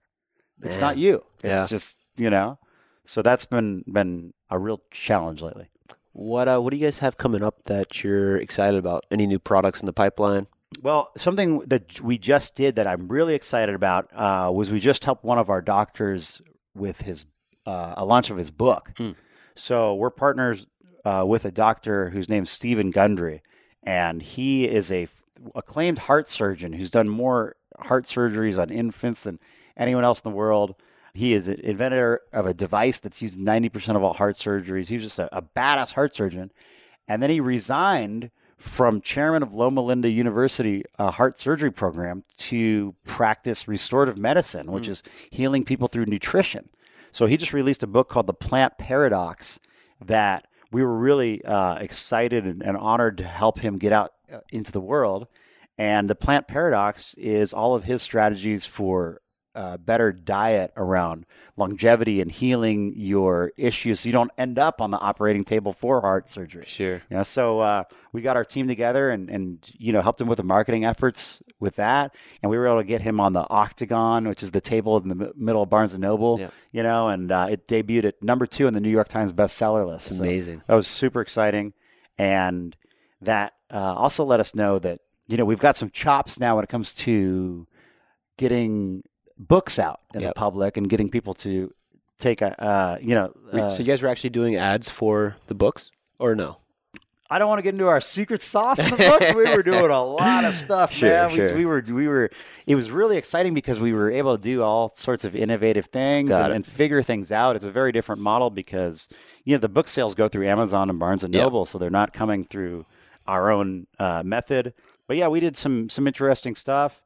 It's Man. not you. It's Yeah. just you know. So that's been been a real challenge lately. What uh, what do you guys have coming up that you're excited about? Any new products in the pipeline? Well, something that we just did that I'm really excited about uh, was we just helped one of our doctors with his uh, a launch of his book. Hmm. So we're partners uh, with a doctor whose name's Steven Gundry, and he is a f- acclaimed heart surgeon who's done more heart surgeries on infants than anyone else in the world. He is an inventor of a device that's used 90% of all heart surgeries. He was just a, a badass heart surgeon. And then he resigned from chairman of Loma Linda University uh, heart surgery program to practice restorative medicine, which is healing people through nutrition. So he just released a book called The Plant Paradox that we were really uh, excited and, and honored to help him get out uh, into the world. And the Plant Paradox is all of his strategies for uh, better diet around longevity and healing your issues so you don't end up on the operating table for heart surgery. Sure. You know, so uh, we got our team together and, and you know helped him with the marketing efforts with that, and we were able to get him on the Octagon, which is the table in the m- middle of Barnes and Noble. Yeah. You know, and uh, it debuted at number two in the New York Times bestseller list. So Amazing. that was super exciting, and that uh, also let us know that you know we've got some chops now when it comes to getting books out in Yep. the public and getting people to take a uh, you know. Uh, so you guys were actually doing ads for the books, or no? I don't want to get into our secret sauce in the books. we were doing a lot of stuff, Sure, man. We, sure. we were we were. It was really exciting because we were able to do all sorts of innovative things and, and figure things out. It's a very different model because you know the book sales go through Amazon and Barnes and. Noble, so they're not coming through our own uh, method. But yeah, we did some some interesting stuff,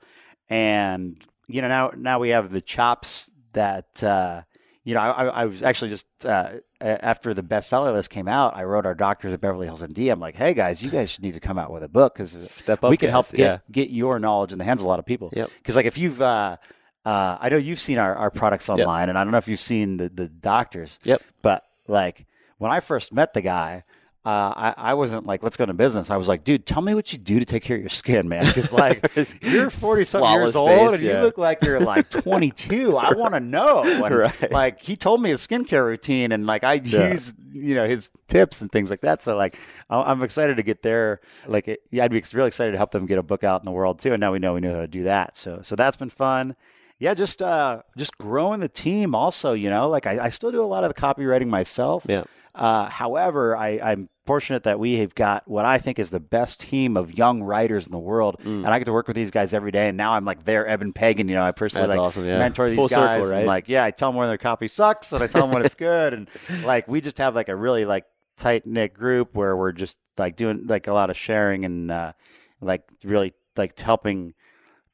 and you know now now we have the chops that. Uh, you know, I, I was actually just uh, after the bestseller list came out, I wrote our doctors at Beverly Hills MD. I'm like, hey guys, you guys should need to come out with a book because Step up, we can guys. help get Yeah. get your knowledge in the hands of a lot of people. Yep. Because like if you've, uh, uh, I know you've seen our, our products online, and I don't know if you've seen the the doctors. Yep. But like when I first met the guy. Uh, I, I wasn't like, let's go into business. I was like, dude, tell me what you do to take care of your skin, man. Because like, you're 40 something years old face, and you look like you're like 22. I want to know. And, Right. Like he told me his skincare routine, and like I Yeah. use you know his tips and things like that. So like I- I'm excited to get there. Like it, yeah, I'd be really excited to help them get a book out in the world too. And now we know we know how to do that. So so that's been fun. Yeah, just uh, just growing the team. Also, you know, like I, I still do a lot of the copywriting myself. Yeah. Uh, however, I, I'm fortunate that we have got what I think is the best team of young writers in the world, Mm. and I get to work with these guys every day. And now I'm like their Eben Pagan. You know, I personally That's like awesome, yeah. mentor these Full circle, guys. and, right? like, yeah, I tell them when their copy sucks, and I tell them when it's good, and like we just have like a really like tight knit group where we're just like doing like a lot of sharing and uh, like really like helping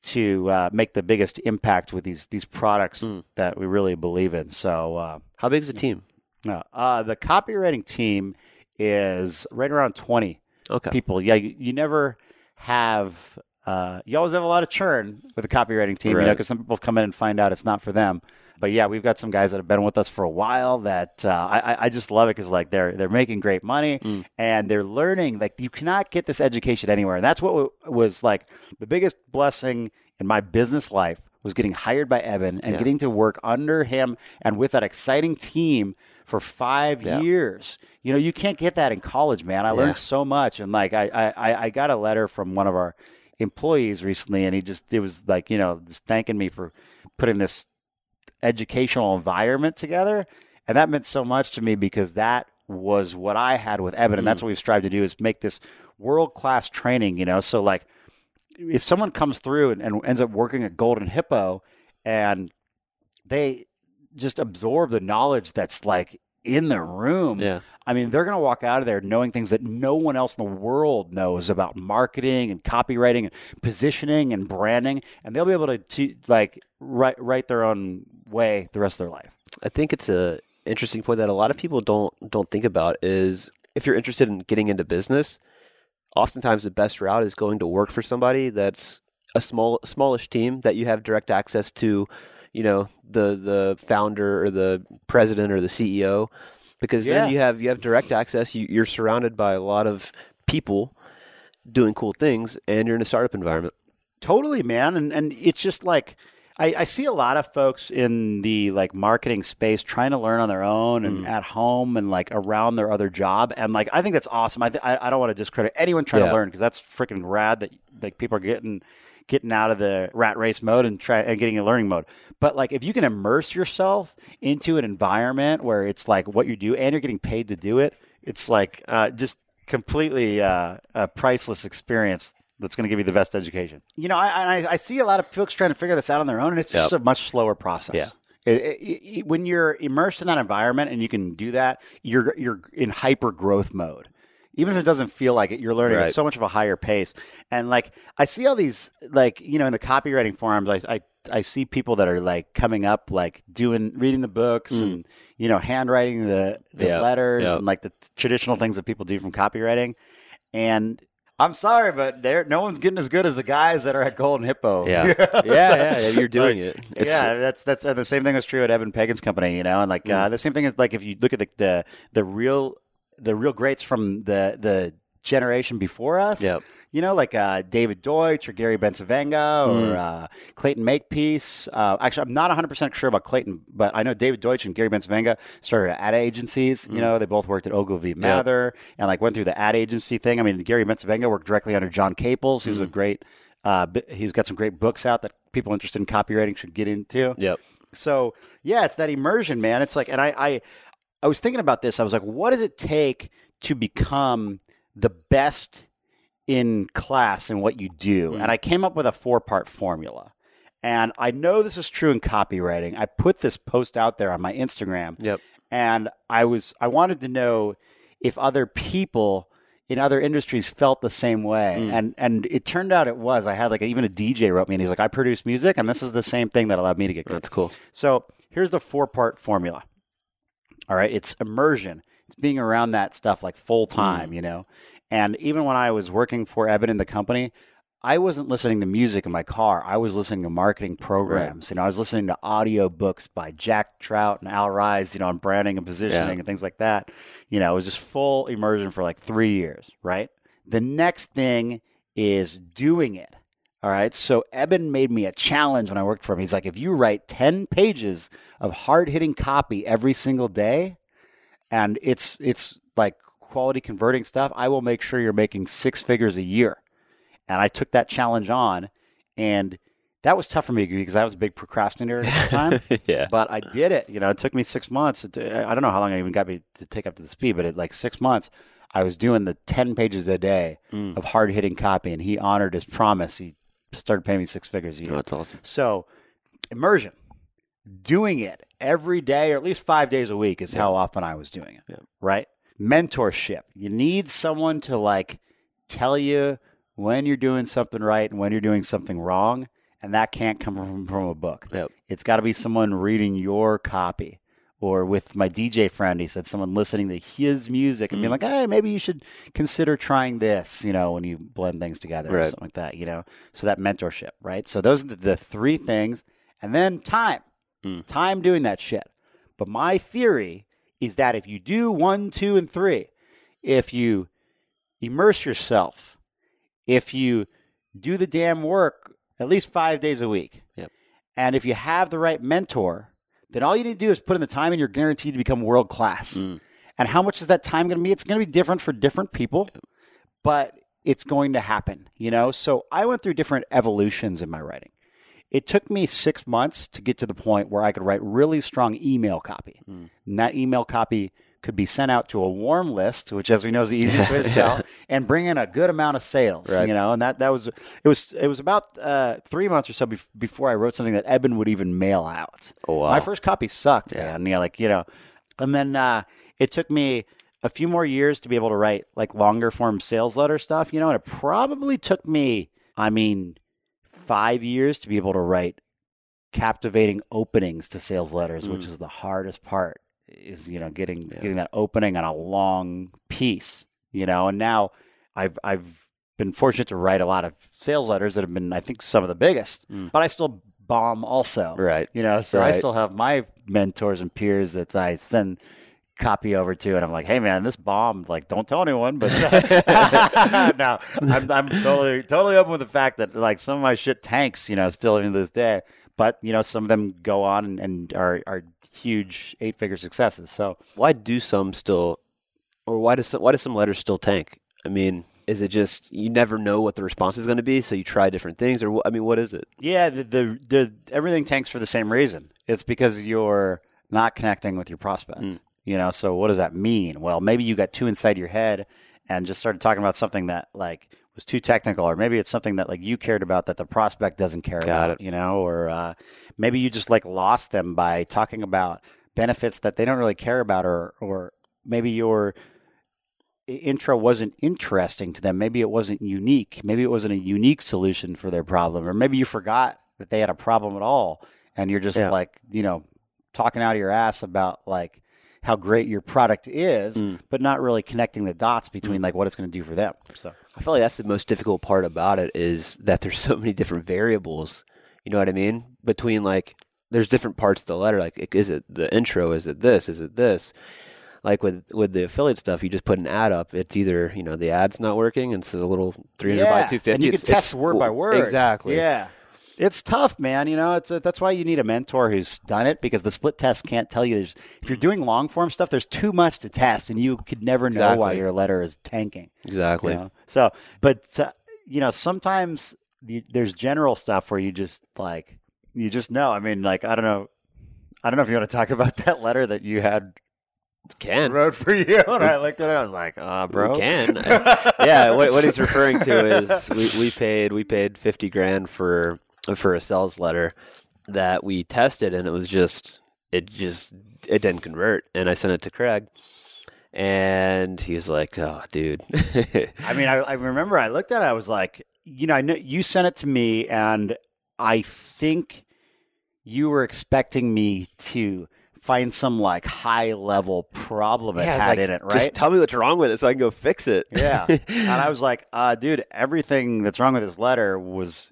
to uh, make the biggest impact with these these products Mm. that we really believe in. So. Uh, How big is the team? No, uh, the copywriting team is right around 20 Okay. people. Yeah, you, you never have, uh, you always have a lot of churn with the copywriting team, you know, because some people come in and find out it's not for them. But yeah, we've got some guys that have been with us for a while that uh, I, I- I just love it because like they're they're making great money Mm. and they're learning. Like you cannot get this education anywhere, and that's what w- was like the biggest blessing in my business life was getting hired by Eben and Yeah. getting to work under him and with that exciting team for five Yeah. years. You know, you can't get that in college, man. I Yeah. learned so much, and like I, I, I- got a letter from one of our employees recently, and he just it was like you know just thanking me for putting this educational environment together, and that meant so much to me because that was what I had with Eben, and that's mm-hmm. what we've strived to do is make this world class training. You know, so like if someone comes through and, and ends up working at Golden Hippo and they just absorb the knowledge that's like in the room. Yeah. I mean, they're going to walk out of there knowing things that no one else in the world knows about marketing and copywriting and positioning and branding, and they'll be able to, to like write write their own way the rest of their life. I think it's a interesting point that a lot of people don't don't think about is if you're interested in getting into business, oftentimes the best route is going to work for somebody that's a small smallish team that you have direct access to, you know, the the founder or the president or the CEO because Yeah. then you have you have direct access, you, you're surrounded by a lot of people doing cool things and you're in a startup environment. Totally, man. And and it's just like I, I see a lot of folks in the like marketing space trying to learn on their own and mm. at home and like around their other job. And like I think that's awesome. I th- I, I don't want to discredit anyone trying Yeah. to learn because that's freaking rad that like people are getting getting out of the rat race mode and try and getting a learning mode. But like if you can immerse yourself into an environment where it's like what you do and you're getting paid to do it, it's like uh, just completely uh, a priceless experience that's going to give you the best education. You know, I, I, I see a lot of folks trying to figure this out on their own, and it's just a much slower process. Yeah. It- it- it- when you're immersed in that environment and you can do that, you're you're in hyper growth mode. Even if it doesn't feel like it, you're learning at so much of a higher pace. And like I see all these like you know in the copywriting forums, I I, I see people that are like coming up like doing reading the books and you know handwriting the the Mm. Yeah. letters Yeah. and like the t- traditional things that people do from copywriting. And I'm sorry, but there no one's getting as good as the guys that are at Golden Hippo. Yeah. yeah, yeah, yeah, you're doing it. It's- yeah, that's that's uh, the same thing was true at Eben Pagan's company, you know, and like Mm. uh, the same thing is like if you look at the the, the real the real greats from the the generation before us. Yep. You know, like uh, David Deutsch or Gary Bencivenga Mm. or uh, Clayton Makepeace. Uh, actually, I'm not 100% sure about Clayton, but I know David Deutsch and Gary Bencivenga started at ad agencies. Mm. You know, they both worked at Ogilvy Mather and like went through the ad agency thing. I mean, Gary Bencivenga worked directly under John Caples, Mm. who's a great, uh, he's got some great books out that people interested in copywriting should get into. Yep. So yeah, it's that immersion, man. It's like, and I, I, I was thinking about this. I was like, what does it take to become the best in class in what you do? Hmm. And I came up with a four part formula. And I know this is true in copywriting. I put this post out there on my Instagram. Yep. And I was, I wanted to know if other people in other industries felt the same way. Hmm. And and it turned out it was. I had like even a DJ wrote me and he's like, I produce music and this is the same thing that allowed me to get good. That's cool. So here's the four part formula. All right, it's immersion. It's being around that stuff like full time, mm. you know. And even when I was working for Eben in the company, I wasn't listening to music in my car. I was listening to marketing programs. You know, I was listening to audio books by Jack Trout and Al Ries, you know, on branding and positioning Yeah. and things like that. You know, it was just full immersion for like three years, right? The next thing is doing it. All right. So Eben made me a challenge when I worked for him. He's like, if you write 10 pages of hard hitting copy every single day, and it's it's like quality converting stuff, I will make sure you're making six figures a year. And I took that challenge on and that was tough for me because I was a big procrastinator at the time. Yeah. But I did it. You know, it took me six months. It, I don't know how long I even got me to take up to the speed, but at like six months, I was doing the 10 pages a day Mm. of hard hitting copy. And he honored his promise. He started paying me six figures a year. Oh, that's awesome. So, immersion, doing it every day or at least five days a week is how often I was doing it. Yeah. Right? Mentorship. You need someone to like tell you when you're doing something right and when you're doing something wrong. And that can't come from, from a book. Yep. It's got to be someone reading your copy. Or with my DJ friend, he said someone listening to his music and being like, hey, maybe you should consider trying this, you know, when you blend things together or something like that, you know? So that mentorship, right? So those are the, the three things. And then time, Mm. time doing that shit. But my theory is that if you do one, two, and three, if you immerse yourself, if you do the damn work at least five days a week, Yep. and if you have the right mentor, then all you need to do is put in the time and you're guaranteed to become world class. Mm. And how much is that time going to be? It's going to be different for different people, but it's going to happen, you know? So I went through different evolutions in my writing. It took me six months to get to the point where I could write really strong email copy. And that email copy could be sent out to a warm list, which, as we know, is the easiest way to sell, and bring in a good amount of sales. Right. You know, and that that was it was it was about uh, three months or so bef- before I wrote something that Eben would even mail out. Oh, wow. My first copy sucked, Yeah. man. You know, like you know, and then uh, it took me a few more years to be able to write like longer form sales letter stuff. You know, and it probably took me, I mean, five years to be able to write captivating openings to sales letters, which Mm. is the hardest part. Is you know getting getting that opening on a long piece. You know, and now I've I've been fortunate to write a lot of sales letters that have been I think some of the biggest, Mm. but I still bomb also. Right. You know, so I still have my mentors and peers that I send copy over to, and I'm like, hey man, this bombed. Like, don't tell anyone, but no, I'm I'm totally totally open with the fact that like some of my shit tanks, you know, still even to this day. But you know, some of them go on and, and are are huge eight figure successes. So Why do some still, or why does some, why do some letters still tank? I mean, is it just you never know what the response is going to be, so you try different things, or I mean, what is it? yeah, the, the the everything tanks for the same reason. It's because you're not connecting with your prospect. Mm. You know, so what does that mean? Well, maybe you got two inside your head and just started talking about something that like was too technical, or maybe it's something that like you cared about that the prospect doesn't care Got about. it. You know, or uh, maybe you just like lost them by talking about benefits that they don't really care about, or or maybe your intro wasn't interesting to them. Maybe it wasn't unique. Maybe it wasn't a unique solution for their problem, or maybe you forgot that they had a problem at all, and you're just Yeah. like you know talking out of your ass about like how great your product is, Mm. but not really connecting the dots between like what it's going to do for them. So I feel like that's the most difficult part about it is that there's so many different variables. You know what I mean? Between like, there's different parts of the letter. Like, is it the intro? Is it this? Is it this? Like with with the affiliate stuff, you just put an ad up. It's either you know the ad's not working, and it's a little 300 by 250. and you can It's- test it's- word by word. Exactly. Yeah. It's tough, man. You know, it's a, that's why you need a mentor who's done it because the split test can't tell you. If you're doing long form stuff, there's too much to test, and you could never know why your letter is tanking. Exactly. You know? So, but uh, you know, sometimes there's general stuff where you just like you just know. I mean, like I don't know, I don't know if you want to talk about that letter that you had Can wrote for you, and I looked at it. I was like, uh, bro, We can. yeah, what, what he's referring to is we, we paid we paid fifty grand for for a sales letter that we tested, and it was just it just it didn't convert, and I sent it to Craig, and he was like, "Oh, dude." I mean, I, I remember I looked at it. I was like, you know, I know you sent it to me, and I think you were expecting me to find some like high level problem it Yeah, I had like, in it, right? Just tell me what's wrong with it so I can go fix it. yeah. and I was like, uh, dude, everything that's wrong with this letter was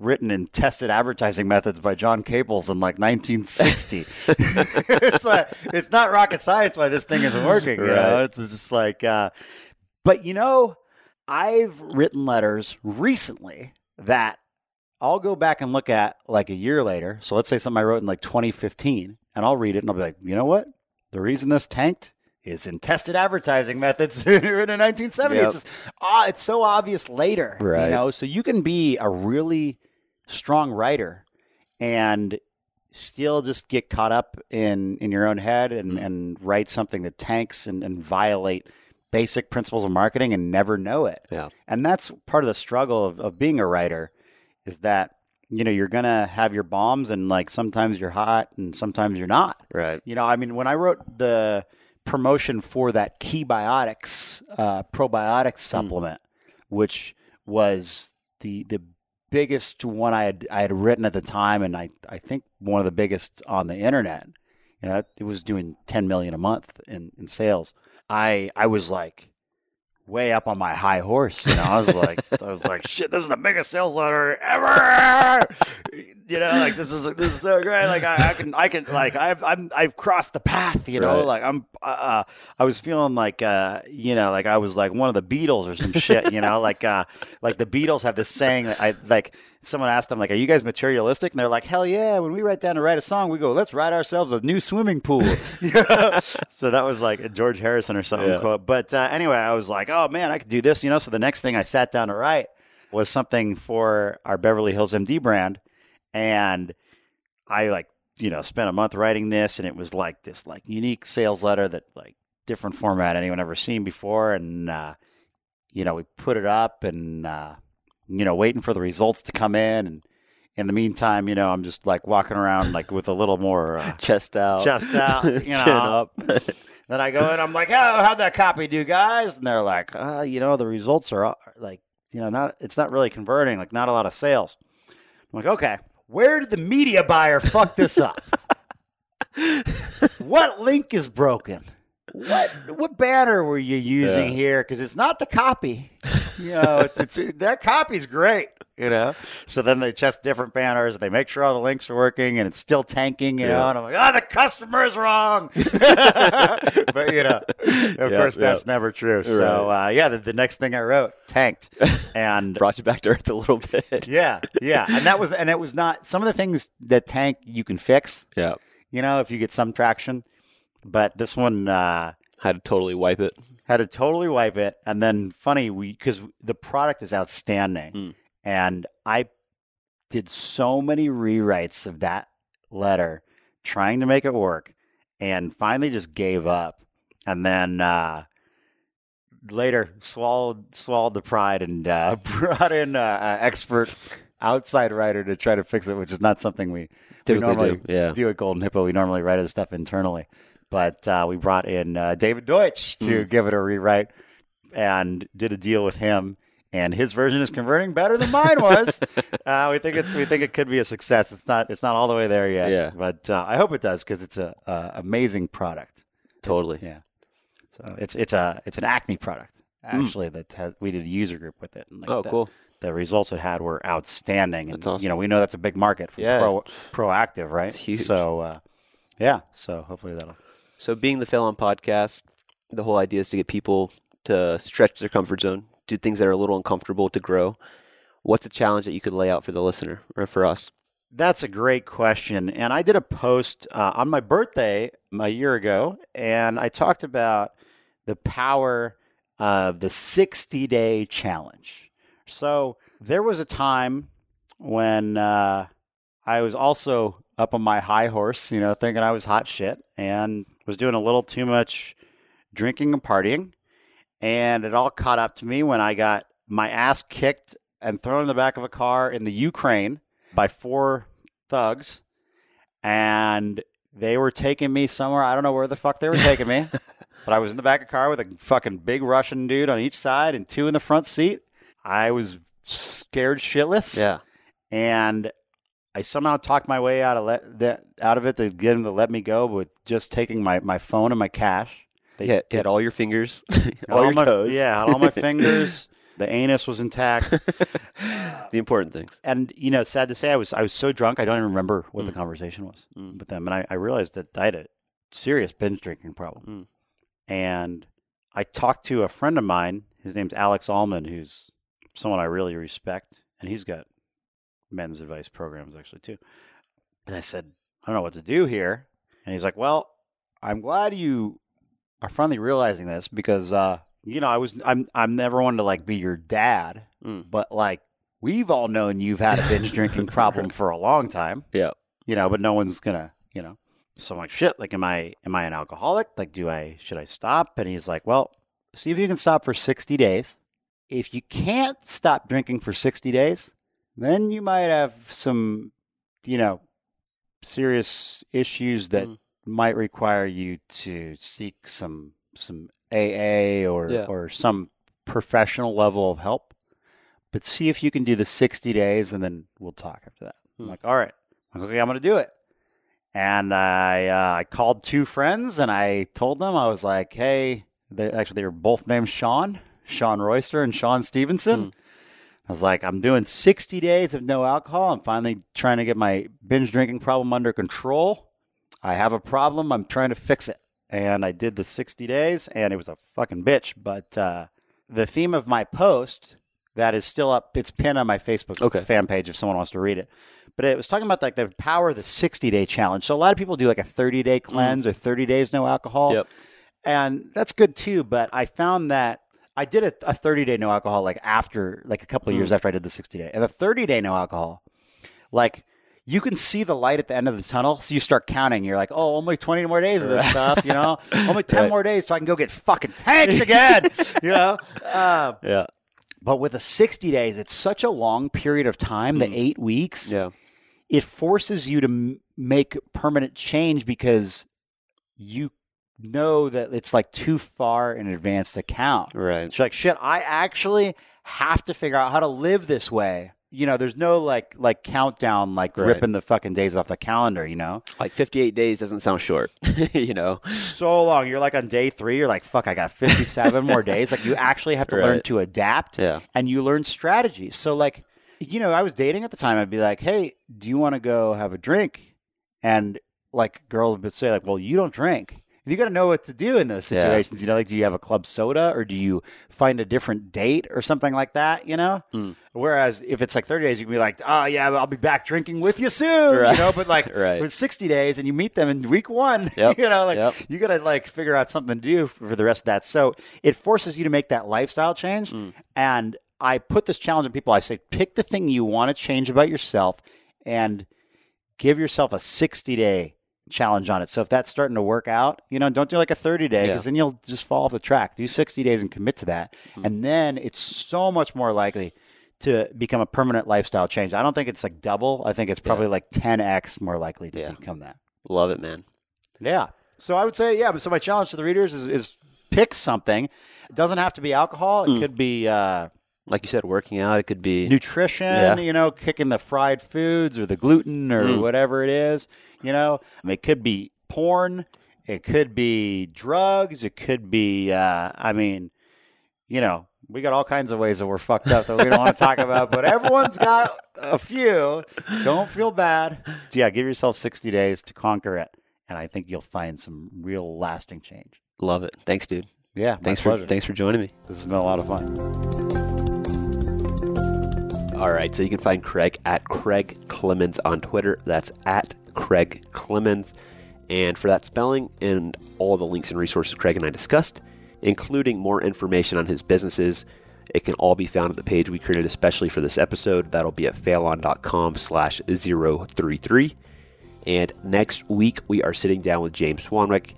written in tested advertising methods by John Caples in like 1960. it's like it's not rocket science why this thing isn't working. You know, it's just like, uh, but you know, I've written letters recently that I'll go back and look at like a year later. So let's say something I wrote in like 2015, and I'll read it and I'll be like, you know what? The reason this tanked is in tested advertising methods written in 1970. Yep. It's just, ah, it's so obvious later, Right. You know, so you can be a really strong writer and still just get caught up in in your own head and Mm. and write something that tanks and, and violate basic principles of marketing and never know it. Yeah. And that's part of the struggle of, of being a writer is that, you know, you're going to have your bombs and like sometimes you're hot and sometimes you're not. Right. You know, I mean, when I wrote the promotion for that Keybiotics uh, probiotics supplement, which was the the biggest one I had I had written at the time, and I I think one of the biggest on the internet. You know, it was doing ten million a month in, in sales. I I was like way up on my high horse. You know, I was like, I was like, shit, this is the biggest sales letter ever. You know, like this is this is so great. Like I, I can I can like I've I'm I've crossed the path. You know, Right. like I'm uh, I was feeling like uh you know like I was like one of the Beatles or some shit. You know, like uh like the Beatles have this saying that I like. Someone asked them like, "Are you guys materialistic?" And they're like, "Hell yeah!" When we write down to write a song, we go, "Let's write ourselves a new swimming pool." so that was like a George Harrison or something Yeah. quote. But uh, anyway, I was like, "Oh man, I could do this," you know. So the next thing I sat down to write was something for our Beverly Hills MD brand, and I like you know spent a month writing this, and it was like this like unique sales letter that like different format anyone ever seen before, and uh, you know we put it up and uh, you know waiting for the results to come in, and in the meantime, you know I'm just like walking around like with a little more uh, Chest out. chest out, you Chin up. Then I go in, I'm like, oh, how'd that copy do, guys? And they're like, uh, you know, the results are like, you know, not it's not really converting, like not a lot of sales. I'm like, okay, where did the media buyer fuck this up? what link is broken? What what banner were you using Yeah. here? Because it's not the copy. You know, it's it's that copy's great. You know, so then they test different banners. They make sure all the links are working, and it's still tanking. You know, Yeah. and I'm like, oh, the customer's wrong. but you know, of Yeah, course, yeah. that's never true. So uh, yeah, the, the next thing I wrote tanked, and Brought you back to earth a little bit. yeah, yeah, and that was and it was not some of the things that tank you can fix. Yeah. You know, if you get some traction, but this one uh, Had to totally wipe it. had to totally wipe it. And then funny, we because the product is outstanding, Mm. and I did so many rewrites of that letter trying to make it work, and finally just gave up. And then uh, later swallowed swallowed the pride and uh, brought in uh, an expert outside writer to try to fix it, which is not something we, we normally do, yeah. do at Golden Hippo. We normally write the stuff internally, but uh, we brought in uh, David Deutsch to give it a rewrite and did a deal with him. And his version is converting better than mine was. uh, we think it's we think it could be a success. It's not it's not all the way there yet. Yeah. but uh, I hope it does because it's a, a amazing product. Totally. Yeah. So it's it's a it's an acne product actually that has, we did a user group with it. And like Oh, the, cool. The results it had were outstanding. And, That's awesome. You know, we know that's a big market for Yeah. pro Proactiv, right? It's huge. So uh, yeah. So hopefully that'll. So, being the Fail On podcast, the whole idea is to get people to stretch their comfort zone, do things that are a little uncomfortable to grow. What's a challenge that you could lay out for the listener or for us? That's a great question. And I did a post uh, on my birthday a year ago, and I talked about the power of the 60 day challenge. So there was a time when uh, I was also up on my high horse, you know, thinking I was hot shit and was doing a little too much drinking and partying. And it all caught up to me when I got my ass kicked and thrown in the back of a car in the Ukraine by four thugs, and they were taking me somewhere. I don't know where the fuck they were taking me, but I was in the back of a car with a fucking big Russian dude on each side and two in the front seat. I was scared shitless, Yeah. and I somehow talked my way out of let that out of it to get them to let me go with just taking my, my phone and my cash. They You had, all your fingers, had all your my, toes. Yeah, all my fingers. The anus was intact. the important things. and you know, sad to say, I was I was so drunk I don't even remember what Mm. the conversation was with them, and I, I realized that I had a serious binge drinking problem. Mm. And I talked to a friend of mine. His name's Alex Allman, who's someone I really respect, and he's got men's advice programs actually too. And I said, I don't know what to do here, and he's like, Well, I'm glad you are finally realizing this because uh, you know I was I'm I'm never one to like be your dad, Mm. but like we've all known you've had a binge drinking problem for a long time, Yeah. you know, but no one's gonna, you know. So I'm like, shit, like am I am I an alcoholic? Like do I should I stop? And he's like, Well, see if you can stop for sixty days. If you can't stop drinking for sixty days, then you might have some, you know, serious issues that Mm. might require you to seek some some AA or Yeah. or some professional level of help. But see if you can do the 60 days and then we'll talk after that. I'm Hmm. like, all right, okay, I'm going to do it. And I uh, I called two friends and I told them I was like, hey, they actually they were both named Sean, Sean Royster and Sean Stephenson. Hmm. I was like, I'm doing 60 days of no alcohol. I'm finally trying to get my binge drinking problem under control. I have a problem. I'm trying to fix it. And I did the 60 days, and it was a fucking bitch. But uh, the theme of my post that is still up, it's pinned on my Facebook Okay. fan page if someone wants to read it. But it was talking about like the power of the 60 day challenge. So a lot of people do like a 30 day cleanse or 30 days no alcohol. Yep. And that's good too. But I found that I did a, a 30 day no alcohol like after, like a couple of years after I did the 60 day. And the 30 day no alcohol, like you can see the light at the end of the tunnel. So you start counting. You're like, oh, only 20 more days of this stuff, you know? only 10 Right. more days so I can go get fucking tanked again, you know? Uh, Yeah. but with a 60 days, it's such a long period of time, the eight weeks. Mm. Yeah. It forces you to m- make permanent change because you know that it's like too far in advance to count. Right. It's like shit. I actually have to figure out how to live this way. You know, there's no like like countdown, like Right. ripping the fucking days off the calendar. You know, Like 58 days doesn't sound short, you know? so long. You're like on day three. You're like, fuck, I got 57 more days. Like you actually have to learn Right. to adapt. Yeah. and you learn strategies. So like, you know, I was dating at the time. I'd be like, hey, do you want to go have a drink? And like, girl would say like, well, you don't drink. And you got to know what to do in those Yeah. situations. You know, like, do you have a club soda or do you find a different date or something like that? You know. Mm. Whereas if it's like 30 days, you can be like, oh yeah, I'll be back drinking with you soon. Right. You know, but like Right. with 60 days and you meet them in week one, Yep. you know, like Yep. you got to like figure out something to do for the rest of that. So it forces you to make that lifestyle change. Mm. And I put this challenge on people. I say, pick the thing you want to change about yourself and give yourself a 60 day challenge on it. So if that's starting to work out, you know, don't do like a 30 day Yeah. because then you'll just fall off the track. Do 60 days and commit to that. Hmm. And then it's so much more likely to become a permanent lifestyle change. I don't think it's like double. I think it's probably like 10x more likely to Yeah. become that. Love it, man. Yeah. So I would say, yeah. But so my challenge to the readers is, is pick something. It doesn't have to be alcohol. It Mm. could be uh, Like you said, working out, it could be. nutrition. Yeah. You know, kicking the fried foods or the gluten or Mm. whatever it is. You know, it could be porn. It could be drugs. It could be. Uh, I mean, you know. We got all kinds of ways that we're fucked up that we don't want to talk about, but everyone's got a few. Don't feel bad. So yeah, give yourself 60 days to conquer it, and I think you'll find some real lasting change. Love it. Thanks, dude. Yeah, Thanks for pleasure. thanks for joining me. This has been a lot of fun. All right, so you can find Craig at Craig Clemens on Twitter. That's at Craig Clemens. And for that spelling and all the links and resources Craig and I discussed, including more information on his businesses, it can all be found at the page we created especially for this episode. That'll be at failon.com slash 033. And next week, we are sitting down with James Swanwick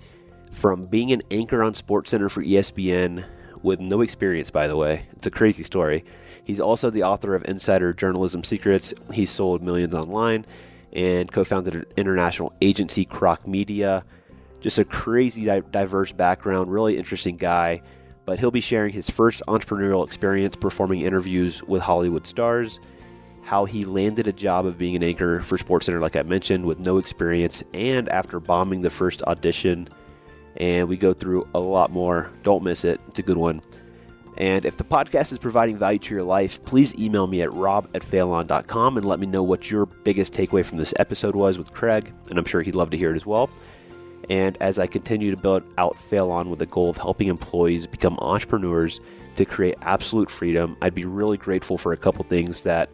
from being an anchor on SportsCenter for ESPN with no experience, by the way. It's a crazy story. He's also the author of Insider Journalism Secrets. He sold millions online and co founded an international agency, Croc Media. Just a crazy, di- diverse background, really interesting guy. But he'll be sharing his first entrepreneurial experience performing interviews with Hollywood stars how he landed a job of being an anchor for SportsCenter, like I mentioned, with no experience, and after bombing the first audition. And we go through a lot more. Don't miss it. It's a good one. And if the podcast is providing value to your life, please email me at rob at failon.com and let me know what your biggest takeaway from this episode was with Craig. And I'm sure he'd love to hear it as well. And as I continue to build out Failon with the goal of helping employees become entrepreneurs to create absolute freedom, I'd be really grateful for a couple things that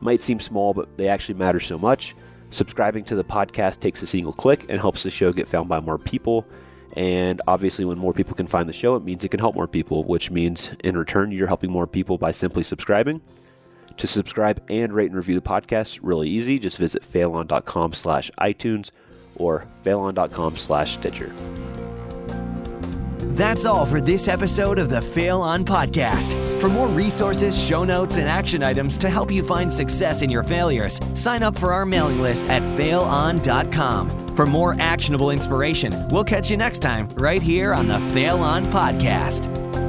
might seem small, but they actually matter so much. Subscribing to the podcast takes a single click and helps the show get found by more people. And obviously, when more people can find the show, it means it can help more people, which means in return, you're helping more people by simply subscribing. To subscribe and rate and review the podcast, really easy. Just visit failon.com slash iTunes or failon.com slash Stitcher. That's all for this episode of the Fail On Podcast. For more resources, show notes, and action items to help you find success in your failures, sign up for our mailing list at failon.com. For more actionable inspiration, we'll catch you next time right here on the Fail On Podcast.